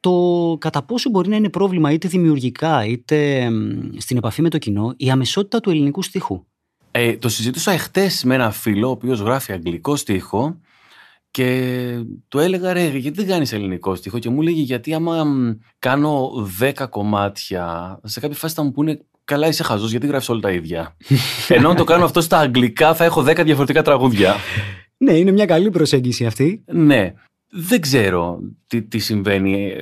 Speaker 2: το κατά πόσο μπορεί να είναι πρόβλημα είτε δημιουργικά είτε στην επαφή με το κοινό η αμεσότητα του ελληνικού στίχου;
Speaker 3: Ε, το συζήτησα εχθές με ένα φίλο ο οποίος γράφει αγγλικό στίχο και του έλεγα ρε γιατί δεν κάνεις ελληνικό στίχο; Και μου έλεγε γιατί άμα κάνω 10 κομμάτια σε κάποια φάση θα μου πούνε καλά είσαι χαζός γιατί γράφεις όλα τα ίδια; *laughs* Ενώ αν το κάνω αυτό στα αγγλικά θα έχω 10 διαφορετικά τραγούδια.
Speaker 2: Ναι, είναι μια καλή προσέγγιση αυτή.
Speaker 3: Ναι. Δεν ξέρω τι, τι συμβαίνει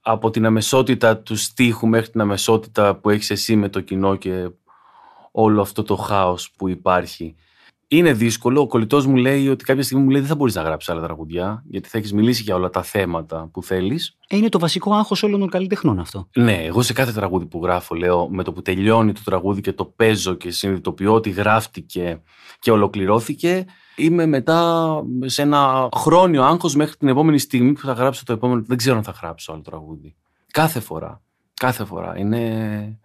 Speaker 3: από την αμεσότητα του στίχου μέχρι την αμεσότητα που έχεις εσύ με το κοινό και όλο αυτό το χάος που υπάρχει. Είναι δύσκολο. Ο κολλητός μου λέει ότι κάποια στιγμή μου λέει δεν θα μπορείς να γράψεις άλλα τραγουδιά, γιατί θα έχεις μιλήσει για όλα τα θέματα που θέλεις.
Speaker 2: Είναι το βασικό άγχος όλων των καλλιτεχνών αυτό.
Speaker 3: Ναι, εγώ σε κάθε τραγούδι που γράφω λέω με το που τελειώνει το τραγούδι και το παίζω και συνειδητοποιώ ότι γράφτηκε και ολοκληρώθηκε, είμαι μετά σε ένα χρόνιο άγχος μέχρι την επόμενη στιγμή που θα γράψω το επόμενο. Δεν ξέρω αν θα γράψω άλλο τραγούδι. Κάθε φορά. Κάθε φορά. Είναι,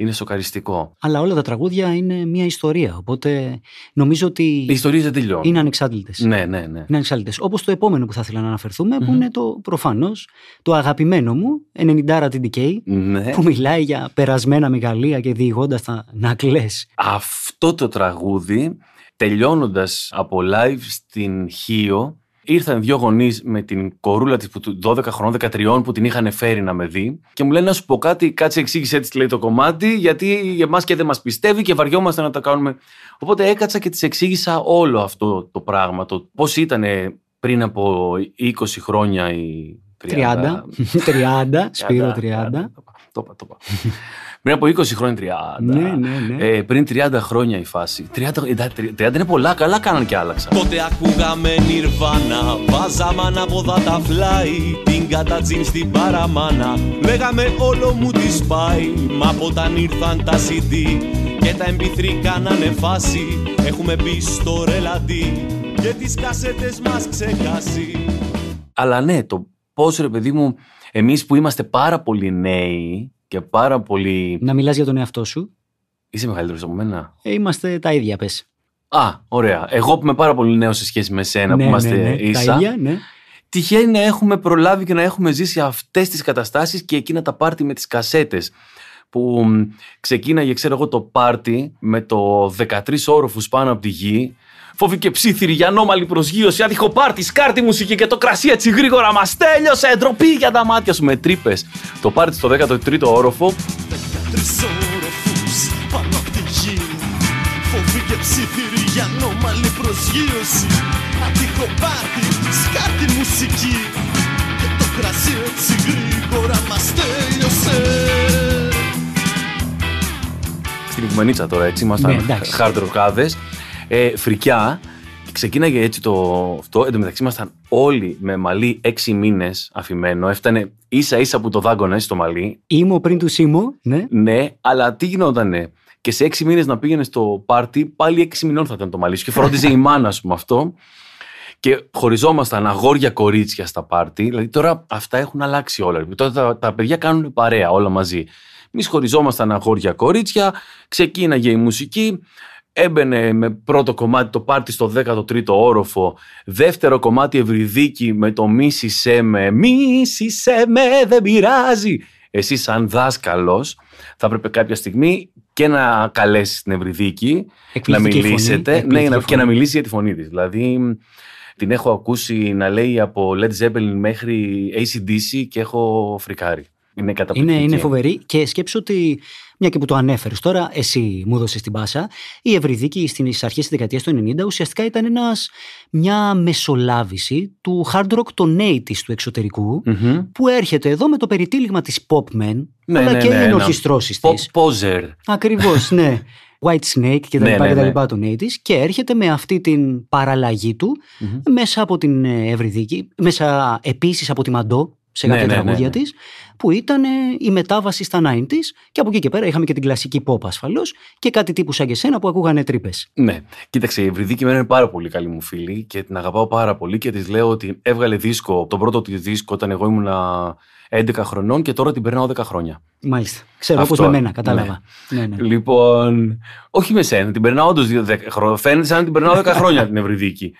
Speaker 3: είναι σοκαριστικό.
Speaker 2: Αλλά όλα τα τραγούδια είναι μια ιστορία. Οπότε νομίζω ότι.
Speaker 3: Οι ιστορίες δεν τελειώνουν.
Speaker 2: Είναι ανεξάρτητε.
Speaker 3: Ναι, ναι, ναι.
Speaker 2: Είναι ανεξάρτητε. Όπως το επόμενο που θα ήθελα να αναφερθούμε, που είναι το προφανώς το αγαπημένο μου 90 TDK,
Speaker 3: Ναι.
Speaker 2: που μιλάει για περασμένα μεγαλεία και διηγώντας τα να κλαις.
Speaker 3: Αυτό το τραγούδι, τελειώνοντας από live στην Χίο, ήρθαν δύο γονείς με την κορούλα της 12 χρονών, 13 που την είχαν φέρει να με δει και μου λένε να σου πω κάτι, κάτσε εξήγησε έτσι λέει το κομμάτι, γιατί εμάς και δεν μας πιστεύει και βαριόμαστε να τα κάνουμε. Οπότε έκατσα και της εξήγησα όλο αυτό το πράγμα, το πώς ήταν πριν από 20 χρόνια ή 30.
Speaker 2: 30. 30, Σπύρο 30.
Speaker 3: Το είπα, το είπα. Πριν από 20 χρόνια 30.
Speaker 2: Ναι, ναι, ναι.
Speaker 3: Ε, πριν 30 χρόνια η φάση. 30, εντάξει, 30 είναι πολλά, καλά κάνανε και άλλαξαν.
Speaker 4: Τότε ακούγαμε νιρβάνα Βάζαμε ανάποδα τα φλάι Την κατατζίν στην παραμάνα Λέγαμε όλο μου τη σπάει Μα όταν ήρθαν τα CD Και τα MP3 κάνανε φάση Έχουμε μπει στο ρελαντί Και τις κασέτες μας ξεχάσει
Speaker 3: Αλλά ναι, το πώς ρε παιδί μου, εμείς που είμαστε πάρα πολύ νέοι και πάρα πολύ.
Speaker 2: Να μιλάς για τον εαυτό σου.
Speaker 3: Είσαι μεγαλύτερος από μένα;
Speaker 2: Ε, είμαστε τα ίδια, πες.
Speaker 3: Α, ωραία. Εγώ που είμαι πάρα πολύ νέος σε σχέση με σένα
Speaker 2: ναι,
Speaker 3: που είμαστε
Speaker 2: ναι, ναι.
Speaker 3: ίσα.
Speaker 2: Τα ίδια, ναι.
Speaker 3: Τυχαίνει να έχουμε προλάβει και να έχουμε ζήσει αυτές τις καταστάσεις και εκείνα τα πάρτι με τις κασέτες που μ, ξεκίναγε, ξέρω εγώ, το πάρτι με το 13 όροφους πάνω από τη γη Φόβη και ψήθυρη για ανώμαλη προσγείωση, άδειχο πάρτι, σκάρτη μουσική και το κρασί έτσι γρήγορα μας τέλειωσε. Ντροπή για τα μάτια σου με τρύπες. Το πάρτι στο 13ο όροφο.
Speaker 4: Τρεις όροφους πάνω απ' τη γη Φόβη και ψήθυρη για ανώμαλη προσγείωση Ατύχο πάρτι, σκάρτη μουσική Και το κρασί έτσι γρήγορα μας τέλειωσε
Speaker 3: Στην Οικουμενίτσα τώρα, έτσι. Ήμασταν
Speaker 2: Ναι, εντάξει.
Speaker 3: Hard rockάδες. Ε, φρικιά. Ξεκίναγε έτσι το αυτό. Εν τω μεταξύ ήμασταν όλοι με μαλλί έξι μήνες αφημένο. Έφτανε ίσα ίσα που το δάγκωνα στο μαλλί.
Speaker 2: Ήμο πριν του Σίμω, ναι.
Speaker 3: Ναι, αλλά τι γινότανε; Και σε έξι μήνες να πήγαινε στο πάρτι, πάλι έξι μηνών θα ήταν το μαλλί σου. Και φρόντιζε η μάνα σου με αυτό. Και χωριζόμασταν αγόρια κορίτσια στα πάρτι. Δηλαδή τώρα αυτά έχουν αλλάξει όλα. Τώρα τα, τα παιδιά κάνουν παρέα όλα μαζί. Εμείς χωριζόμασταν αγόρια κορίτσια, ξεκίναγε η μουσική, έμπαινε με πρώτο κομμάτι το πάρτι στο 13ο όροφο, δεύτερο κομμάτι ευρυδίκη με το μίσησέ με, μίσησέ με δεν πειράζει. Εσύ σαν δάσκαλος θα έπρεπε κάποια στιγμή και να καλέσεις την Ευρυδίκη, να
Speaker 2: Εκπληκτική φωνή,
Speaker 3: μιλήσετε
Speaker 2: εκπληκτική
Speaker 3: ναι, να- και
Speaker 2: φωνή.
Speaker 3: να μιλήσεις για τη φωνή της. Δηλαδή την έχω ακούσει να λέει από Led Zeppelin μέχρι ACDC και έχω φρικάρει. Είναι καταπληκτική.
Speaker 2: Είναι, είναι φοβερή και σκέψου ότι, μια και που το ανέφερες τώρα, εσύ μου έδωσες την πάσα, η Ευρυδίκη στις αρχές της δεκαετίας του 90 ουσιαστικά ήταν ένας, μια μεσολάβηση του hard rock των 80s του εξωτερικού,
Speaker 3: Μμμ.
Speaker 2: που έρχεται εδώ με το περιτύλιγμα της Popman,
Speaker 3: Ναι,
Speaker 2: αλλά
Speaker 3: ναι,
Speaker 2: και
Speaker 3: ναι,
Speaker 2: οι
Speaker 3: ένα
Speaker 2: ενορχιστρώσει
Speaker 3: Pop
Speaker 2: της.
Speaker 3: poser.
Speaker 2: Ακριβώς, ναι. *laughs* White Snake και τα
Speaker 3: Ναι,
Speaker 2: λοιπά
Speaker 3: ναι,
Speaker 2: και τα
Speaker 3: ναι.
Speaker 2: λοιπά των 80s και έρχεται με αυτή την παραλλαγή του μέσα από την ε, Ευρυδίκη, μέσα επίσης από τη Μαντό σε
Speaker 3: Ναι,
Speaker 2: κάποια
Speaker 3: ναι, ναι,
Speaker 2: τραγούδια
Speaker 3: ναι.
Speaker 2: της, που ήταν ε, η μετάβαση στα 90s και από εκεί και πέρα είχαμε και την κλασική pop ασφαλώς και κάτι τύπου σαν και σένα που ακούγανε τρύπες.
Speaker 3: Ναι, κοίταξε, η Ευρυδίκη εμένα είναι πάρα πολύ καλή μου φίλη και την αγαπάω πάρα πολύ και της λέω ότι έβγαλε δίσκο, τον πρώτο της δίσκο όταν εγώ ήμουνα 11 χρονών και τώρα την περνάω 10 χρόνια.
Speaker 2: Μάλιστα. Ξέρω
Speaker 3: Αυτό,
Speaker 2: όπως με μένα, κατάλαβα. Ναι, ναι.
Speaker 3: Λοιπόν, όχι με σένα, την περνάω όντως 10 χρόνια. Φαίνεται σαν να την περνάω 10 χρόνια την Ευρυδίκη.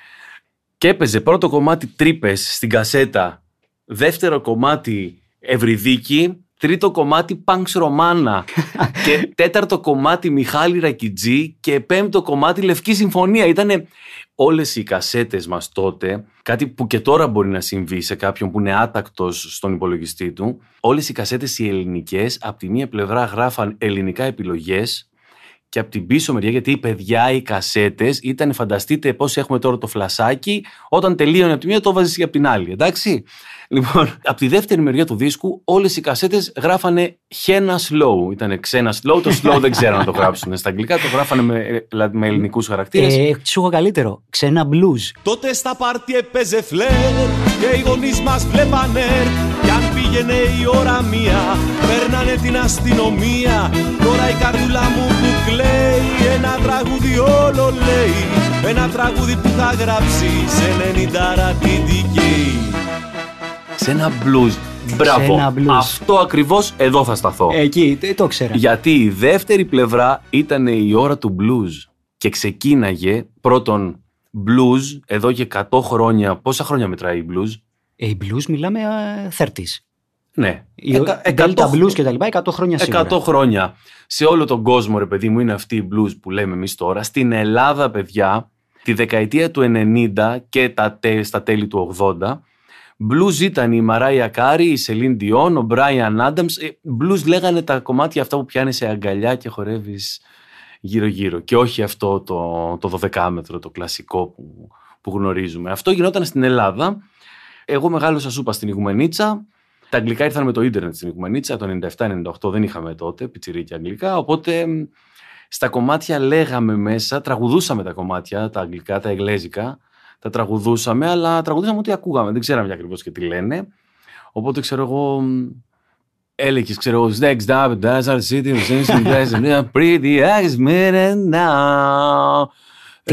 Speaker 3: Και έπαιζε πρώτο κομμάτι τρύπες στην κασέτα, δεύτερο κομμάτι Ευρυδίκη, τρίτο κομμάτι Punks Romana *laughs* και τέταρτο κομμάτι Μιχάλη Ρακιτζή και πέμπτο κομμάτι Λευκή Συμφωνία. Ήτανε όλες οι κασέτες μας τότε, κάτι που και τώρα μπορεί να συμβεί σε κάποιον που είναι άτακτος στον υπολογιστή του, όλες οι κασέτες οι ελληνικές από τη μία πλευρά γράφαν ελληνικά επιλογές και από την πίσω μεριά, γιατί οι παιδιά, οι κασέτες ήταν, φανταστείτε πώς έχουμε τώρα το φλασάκι, όταν τελείωνε από τη μία το βάζεις και από την άλλη, εντάξει. Λοιπόν, από τη δεύτερη μεριά του δίσκου, όλες οι κασέτες γράφανε χένα slow. Ήταν ξένα slow, το slow δεν ξέρω να το γράψουν. Στα αγγλικά το γράφανε με, με ελληνικούς χαρακτήρες.
Speaker 2: Ε, σου έχω καλύτερο. Ξένα blues.
Speaker 4: Τότε στα πάρτι έπαιζε φλερ και οι γονείς μας βλέπανε Κι αν πήγαινε η ώρα μία, παίρνανε την αστυνομία Τώρα η καρδούλα μου που κλαίει, ένα τραγούδι όλο λέει Ένα τραγούδι που θα γράψει σε 90 ρατητική
Speaker 3: Σε ένα blues. Μπράβο.
Speaker 2: Σε ένα blues.
Speaker 3: Αυτό ακριβώς εδώ θα σταθώ.
Speaker 2: Εκεί, ε, το ξέρα.
Speaker 3: Γιατί η δεύτερη πλευρά ήταν η ώρα του blues και ξεκίναγε πρώτον blues εδώ και 100 χρόνια. Πόσα χρόνια μετράει η blues?
Speaker 2: Ε, η blues μιλάμε ε, 30s.
Speaker 3: Ναι.
Speaker 2: Η
Speaker 3: Εκα-
Speaker 2: Delta
Speaker 3: εκατό-
Speaker 2: blues και τα λοιπά, 100 χρόνια σίγουρα.
Speaker 3: 100 χρόνια. Σε όλο τον κόσμο, ρε παιδί μου, είναι αυτή η blues που λέμε εμείς τώρα. Στην Ελλάδα, παιδιά, τη δεκαετία του 90 και τα, τε- στα τέλη του 80, blues ήταν η Μαράια Κάρι, η Σελίν Διόν, ο Μπράιαν Άνταμς. Ε, Blues λέγανε τα κομμάτια αυτά που πιάνεις σε αγκαλιά και χορεύεις γύρω-γύρω. Και όχι αυτό το, το 12 μέτρο, το κλασικό που, που γνωρίζουμε. Αυτό γινόταν στην Ελλάδα. Εγώ μεγάλωσα σου 'πα στην Ιγουμενίτσα. Τα αγγλικά ήρθαν με το ίντερνετ στην Ιγουμενίτσα το 97-98, δεν είχαμε τότε πιτσιρίκια αγγλικά. Οπότε μ, στα κομμάτια λέγαμε μέσα, τραγουδούσαμε τα κομμάτια, τα αγγλικά, τα εγγλέζικα. Τα τραγουδούσαμε, αλλά τραγουδούσαμε ό,τι ακούγαμε. Δεν ξέραμε ακριβώ και τι λένε. Οπότε ξέρω εγώ. μ, Έλεγε, ξέρω εγώ, Next up, Desert City, Pretty Eyes Minute Now.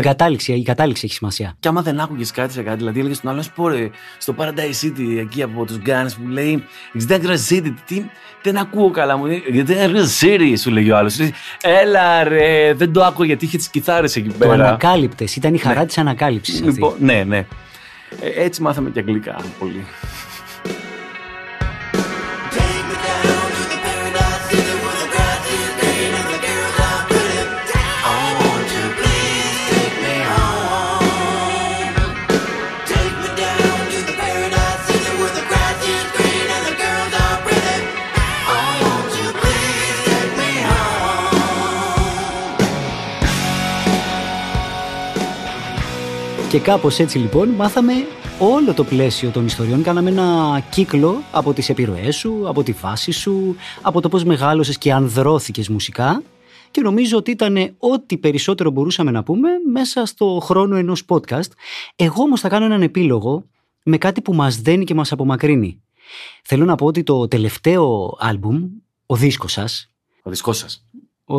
Speaker 2: Την κατάληξη, η κατάληξη έχει σημασία.
Speaker 3: Και άμα δεν άκουγες κάτι σε κάτι, δηλαδή έλεγες στον άλλο, πω ρε, στο Paradise City εκεί από τους Guns που λέει Exdecra City, τι, δεν ακούω καλά μου. Exdecra City, σου λέει ο άλλος. Έλα ρε, δεν το άκουγα γιατί είχε τις κιθάρες εκεί
Speaker 2: Το
Speaker 3: πέρα.
Speaker 2: ανακάλυπτες. Ήταν η χαρά της ανακάλυψης.
Speaker 3: Λοιπόν, ναι, ναι. Ε, έτσι μάθαμε και αγγλικά πολύ.
Speaker 2: Και κάπως έτσι λοιπόν μάθαμε όλο το πλαίσιο των ιστοριών. Κάναμε ένα κύκλο από τις επιρροές σου, από τη βάση σου, από το πώς μεγάλωσες και ανδρώθηκες μουσικά. Και νομίζω ότι ήταν ό,τι περισσότερο μπορούσαμε να πούμε μέσα στο χρόνο ενός podcast. Εγώ όμως θα κάνω έναν επίλογο με κάτι που μας δένει και μας απομακρύνει. Θέλω να πω ότι το τελευταίο άλμπουμ, ο δίσκος σας...
Speaker 3: Ο δίσκος σας.
Speaker 2: Ο...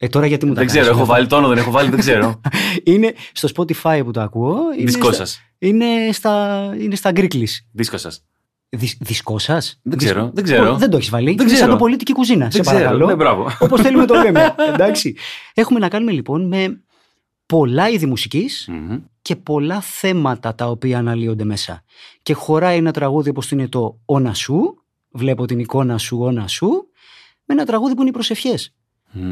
Speaker 2: Ε, τώρα γιατί μου τα
Speaker 3: Δεν ξέρω,
Speaker 2: κάνεις
Speaker 3: έχω
Speaker 2: όλα
Speaker 3: βάλει τόνο, δεν έχω βάλει, δεν ξέρω. *laughs*
Speaker 2: είναι στο Spotify που το ακούω. είναι
Speaker 3: Δίσκο
Speaker 2: στα-
Speaker 3: σας.
Speaker 2: Είναι στα, είναι στα Γκρίκλης.
Speaker 3: Δίσκος σας.
Speaker 2: Δι, δισκός σας;
Speaker 3: Δεν ξέρω, δεν ξέρω.
Speaker 2: Δεν το έχεις βάλει.
Speaker 3: Δεν
Speaker 2: είναι σαν
Speaker 3: ξέρω.
Speaker 2: το πολιτική κουζίνα.
Speaker 3: Δεν
Speaker 2: σε
Speaker 3: ξέρω,
Speaker 2: παρακαλώ.
Speaker 3: ναι, μπράβο.
Speaker 2: Όπως θέλουμε το λέμε. *laughs* Εντάξει. Έχουμε να κάνουμε λοιπόν με πολλά είδη μουσικής και πολλά θέματα τα οποία αναλύονται μέσα. Και χωράει ένα τραγούδι όπως είναι το «Όνα σου», βλέπω την εικόνα σου, «Όνα σου», με ένα τραγούδι που είναι οι προσευχές.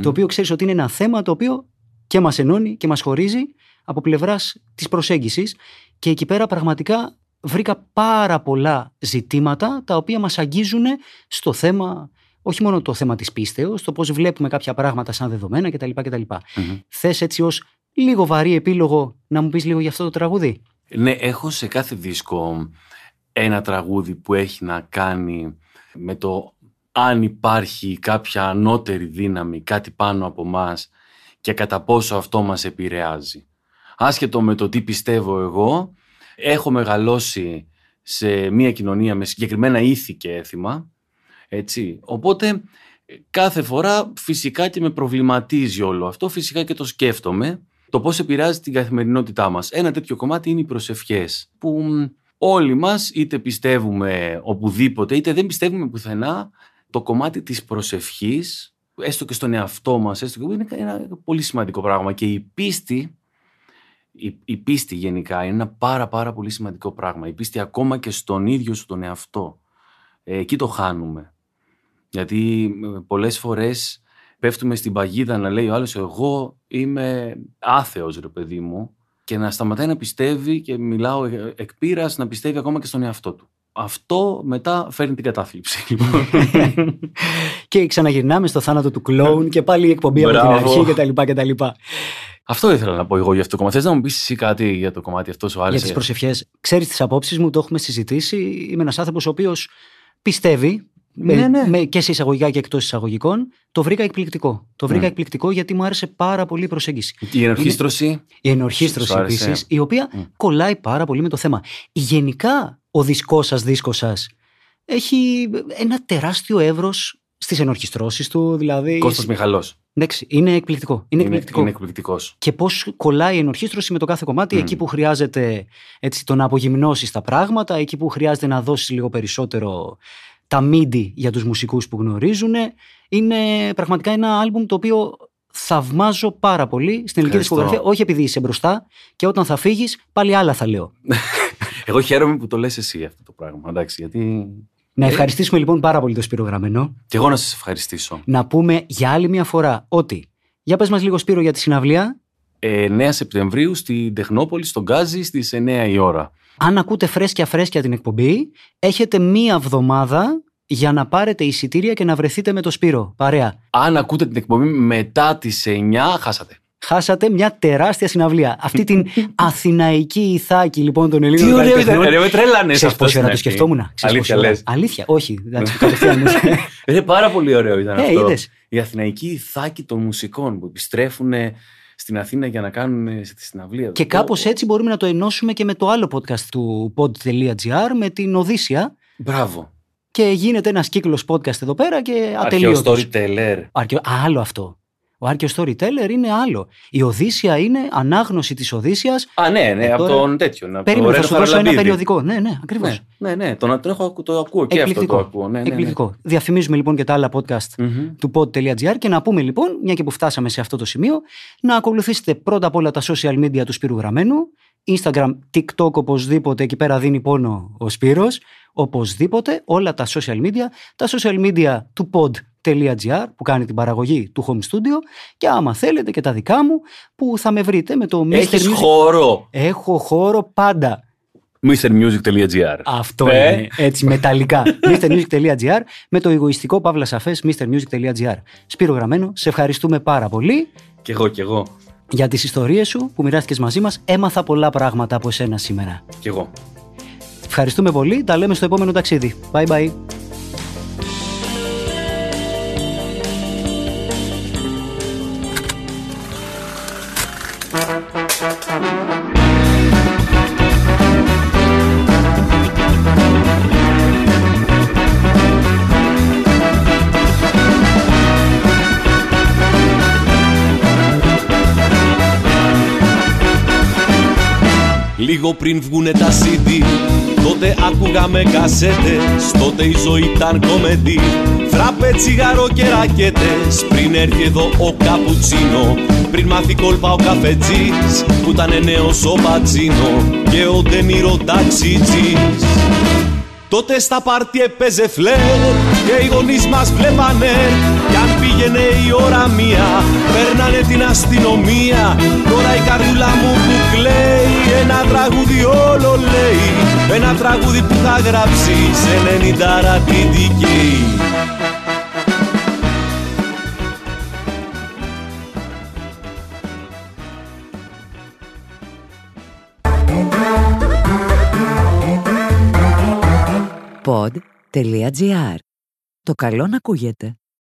Speaker 2: Το οποίο ξέρεις ότι είναι ένα θέμα το οποίο και μας ενώνει και μας χωρίζει από πλευράς της προσέγγισης και εκεί πέρα πραγματικά βρήκα πάρα πολλά ζητήματα τα οποία μας αγγίζουν στο θέμα όχι μόνο το θέμα της πίστεως, το πώς βλέπουμε κάποια πράγματα σαν δεδομένα κτλ. κτλ. Θες έτσι ως λίγο βαρύ επίλογο να μου πεις λίγο για αυτό το τραγούδι;
Speaker 3: Ναι, έχω σε κάθε δίσκο ένα τραγούδι που έχει να κάνει με το αν υπάρχει κάποια ανώτερη δύναμη, κάτι πάνω από μας και κατά πόσο αυτό μας επηρεάζει. Άσχετο με το τι πιστεύω εγώ, έχω μεγαλώσει σε μια κοινωνία με συγκεκριμένα ήθη και έθιμα, έτσι. Οπότε κάθε φορά φυσικά και με προβληματίζει όλο αυτό, φυσικά και το σκέφτομαι, το πώς επηρεάζει την καθημερινότητά μας. Ένα τέτοιο κομμάτι είναι οι προσευχές, που μ, όλοι μας είτε πιστεύουμε οπουδήποτε, είτε δεν πιστεύουμε πουθενά, το κομμάτι της προσευχής, έστω και στον εαυτό μας, έστω και είναι ένα πολύ σημαντικό πράγμα και η πίστη, η, η πίστη γενικά είναι ένα πάρα πάρα πολύ σημαντικό πράγμα. Η πίστη ακόμα και στον ίδιο σου τον εαυτό. Ε, εκεί το χάνουμε. Γιατί ε, πολλές φορές πέφτουμε στην παγίδα να λέει ο άλλος εγώ είμαι άθεος ρε παιδί μου και να σταματάει να πιστεύει και μιλάω ε, εκ πείρας να πιστεύει ακόμα και στον εαυτό του. Αυτό μετά φέρνει την κατάθλιψη. *laughs* λοιπόν. *laughs*
Speaker 2: και ξαναγυρνάμε στο θάνατο του κλόουν και πάλι η εκπομπή από την
Speaker 3: Μπράβο.
Speaker 2: αρχή κτλ. κτλ.
Speaker 3: Αυτό ήθελα να πω εγώ για αυτό το κομμάτι. Θες να μου πεις εσύ κάτι για το κομμάτι αυτό σου άρεσε;
Speaker 2: Για τις προσευχές. Ξέρεις τις απόψεις μου, το έχουμε συζητήσει. Είμαι ένας άνθρωπος ο οποίος πιστεύει.
Speaker 3: Ναι,
Speaker 2: με-
Speaker 3: ναι.
Speaker 2: με- και σε εισαγωγικά και εκτός εισαγωγικών, το βρήκα εκπληκτικό. Το βρήκα
Speaker 3: Ναι.
Speaker 2: εκπληκτικό γιατί μου άρεσε πάρα πολύ η προσέγγιση.
Speaker 3: Η ενορχίστρωση.
Speaker 2: Είναι- Η ενορχίστρωση
Speaker 3: Σου άρεσε.
Speaker 2: επίσης, η οποία κολλάει πάρα πολύ με το θέμα. Γενικά, ο δίσκό σας, δίσκος σας, έχει ένα τεράστιο εύρος στις ενορχιστρώσεις του. Δηλαδή.
Speaker 3: Κώστας Μιχαλός.
Speaker 2: Εντάξει, είναι εκπληκτικό. Είναι,
Speaker 3: Είναι,
Speaker 2: εκπληκτικό.
Speaker 3: είναι εκπληκτικός.
Speaker 2: Και πώς κολλάει η ενορχίστρωση με το κάθε κομμάτι,
Speaker 3: Μμ.
Speaker 2: εκεί που χρειάζεται έτσι, το να απογυμνώσεις τα πράγματα, εκεί που χρειάζεται να δώσεις λίγο περισσότερο τα μίντι για τους μουσικούς που γνωρίζουν. Είναι πραγματικά ένα άλμπουμ το οποίο θαυμάζω πάρα πολύ στην ελληνική
Speaker 3: Ευχαριστώ.
Speaker 2: δισκογραφία, όχι επειδή είσαι μπροστά και όταν θα φύγεις πάλι άλλα θα λέω. *laughs*
Speaker 3: Εγώ χαίρομαι που το λες εσύ αυτό το πράγμα. Εντάξει, γιατί.
Speaker 2: Να
Speaker 3: Ε.
Speaker 2: ευχαριστήσουμε λοιπόν πάρα πολύ το Σπύρο Γραμμένο.
Speaker 3: Και εγώ να σας ευχαριστήσω.
Speaker 2: Να πούμε για άλλη μια φορά ότι. Για πες μας λίγο Σπύρο για τη συναυλία.
Speaker 3: Ε, 9 Σεπτεμβρίου στην Τεχνόπολη, στον Γκάζι, στις 9 η ώρα.
Speaker 2: Αν ακούτε φρέσκια φρέσκια την εκπομπή, έχετε μία εβδομάδα για να πάρετε εισιτήρια και να βρεθείτε με το Σπύρο. Παρέα.
Speaker 3: Αν ακούτε την εκπομπή μετά τις 9, χάσατε.
Speaker 2: Χάσατε μια τεράστια συναυλία. Αυτή την αθηναϊκή ηθάκη λοιπόν των Ελλήνων.
Speaker 13: Τι ωραίο
Speaker 2: καλλιτεχνών.
Speaker 13: ήταν. Ρε, με τρέλανε
Speaker 2: Ξέρεις
Speaker 13: αυτό.
Speaker 2: πόση
Speaker 13: στην
Speaker 2: ώρα το
Speaker 13: αρχή.
Speaker 2: σκεφτόμουν. Ξέρεις
Speaker 13: Αλήθεια
Speaker 2: πόση ώρα.
Speaker 13: λες.
Speaker 2: Αλήθεια, όχι. εντάξει, κατευθείαν.
Speaker 13: Είναι *laughs* πάρα πολύ ωραίο ήταν
Speaker 2: Ε,
Speaker 13: αυτό.
Speaker 2: είδες.
Speaker 13: Η αθηναϊκή ηθάκη των μουσικών που επιστρέφουν στην Αθήνα για να κάνουν στη συναυλία.
Speaker 2: Και κάπως έτσι μπορούμε να το ενώσουμε και με το άλλο podcast του pod.gr με την Οδύσσια.
Speaker 13: Μπράβο.
Speaker 2: Και γίνεται ένας κύκλος podcast εδώ πέρα και
Speaker 13: Αρχαίο
Speaker 2: ατελείωτος.
Speaker 13: storyteller.
Speaker 2: Άρκαιο, άλλο αυτό. Ο Άρκαιο Storyteller είναι άλλο. Η Οδύσσια είναι ανάγνωση της Οδύσσιας.
Speaker 13: Α, ναι, ναι,
Speaker 2: Ε,
Speaker 13: από
Speaker 2: τώρα-
Speaker 13: τον τέτοιον. από
Speaker 2: Περίμενε,
Speaker 13: τον
Speaker 2: θα σου
Speaker 13: Ρένο
Speaker 2: δώσω ένα
Speaker 13: Χαραλαμπίδη.
Speaker 2: περιοδικό. Ναι, ναι, ακριβώς.
Speaker 13: Ναι, ναι, ναι, τον, τον έχω, το ακούω και αυτό το ακούω. Ναι, ναι, ναι.
Speaker 2: Εκπληκτικό. Διαφημίζουμε λοιπόν και τα άλλα podcast
Speaker 13: Μμμ.
Speaker 2: του pod.gr και να πούμε λοιπόν, μια και που φτάσαμε σε αυτό το σημείο, να ακολουθήσετε πρώτα απ' όλα τα social media του Σπύρου Γραμμένου, Instagram, TikTok οπωσδήποτε, εκεί πέρα δίνει πόνο ο Σπύρος, οπωσδήποτε όλα τα social media, τα social media του pod.gr που κάνει την παραγωγή του home studio και άμα θέλετε και τα δικά μου που θα με βρείτε με το Mr.
Speaker 13: Έχεις
Speaker 2: Music.
Speaker 13: χώρο.
Speaker 2: Έχω χώρο πάντα.
Speaker 13: MrMusic.gr
Speaker 2: Αυτό
Speaker 13: Ε;
Speaker 2: είναι, έτσι μεταλλικά. *laughs* MrMusic.gr με το εγωιστικό παύλα σαφές MrMusic.gr. Σπύρο Γραμμένο, σε ευχαριστούμε πάρα πολύ
Speaker 13: Κι εγώ, κι εγώ,
Speaker 2: για τις ιστορίες σου που μοιράστηκες μαζί μας. Έμαθα πολλά πράγματα από εσένα σήμερα.
Speaker 13: κι εγώ.
Speaker 2: Ευχαριστούμε πολύ. Τα λέμε στο επόμενο ταξίδι. Bye bye.
Speaker 3: Λίγο πριν βγουνε τα CD Τότε άκουγαμε κασέτες Τότε η ζωή ήταν κομεντή Φράπε, τσιγάρο και ρακέτες Πριν έρθει εδώ ο καπουτσίνο. Πριν μάθει κόλπα ο καφετζής Που ήταν νέος ο Πατζίνο Και ο Ντενίρο ταξιτζής. Τότε στα πάρτι έπαιζε φλερ και οι γονείς μας βλέπανε. Κι αν πήγαινε η ώρα μία παίρνανε την αστυνομία Τώρα η καρδούλα μου που κλαίει ένα τραγούδι όλο λέει Ένα τραγούδι που θα γράψει σε 90 ρατητική
Speaker 14: Pod.gr. Το καλό να ακούγεται.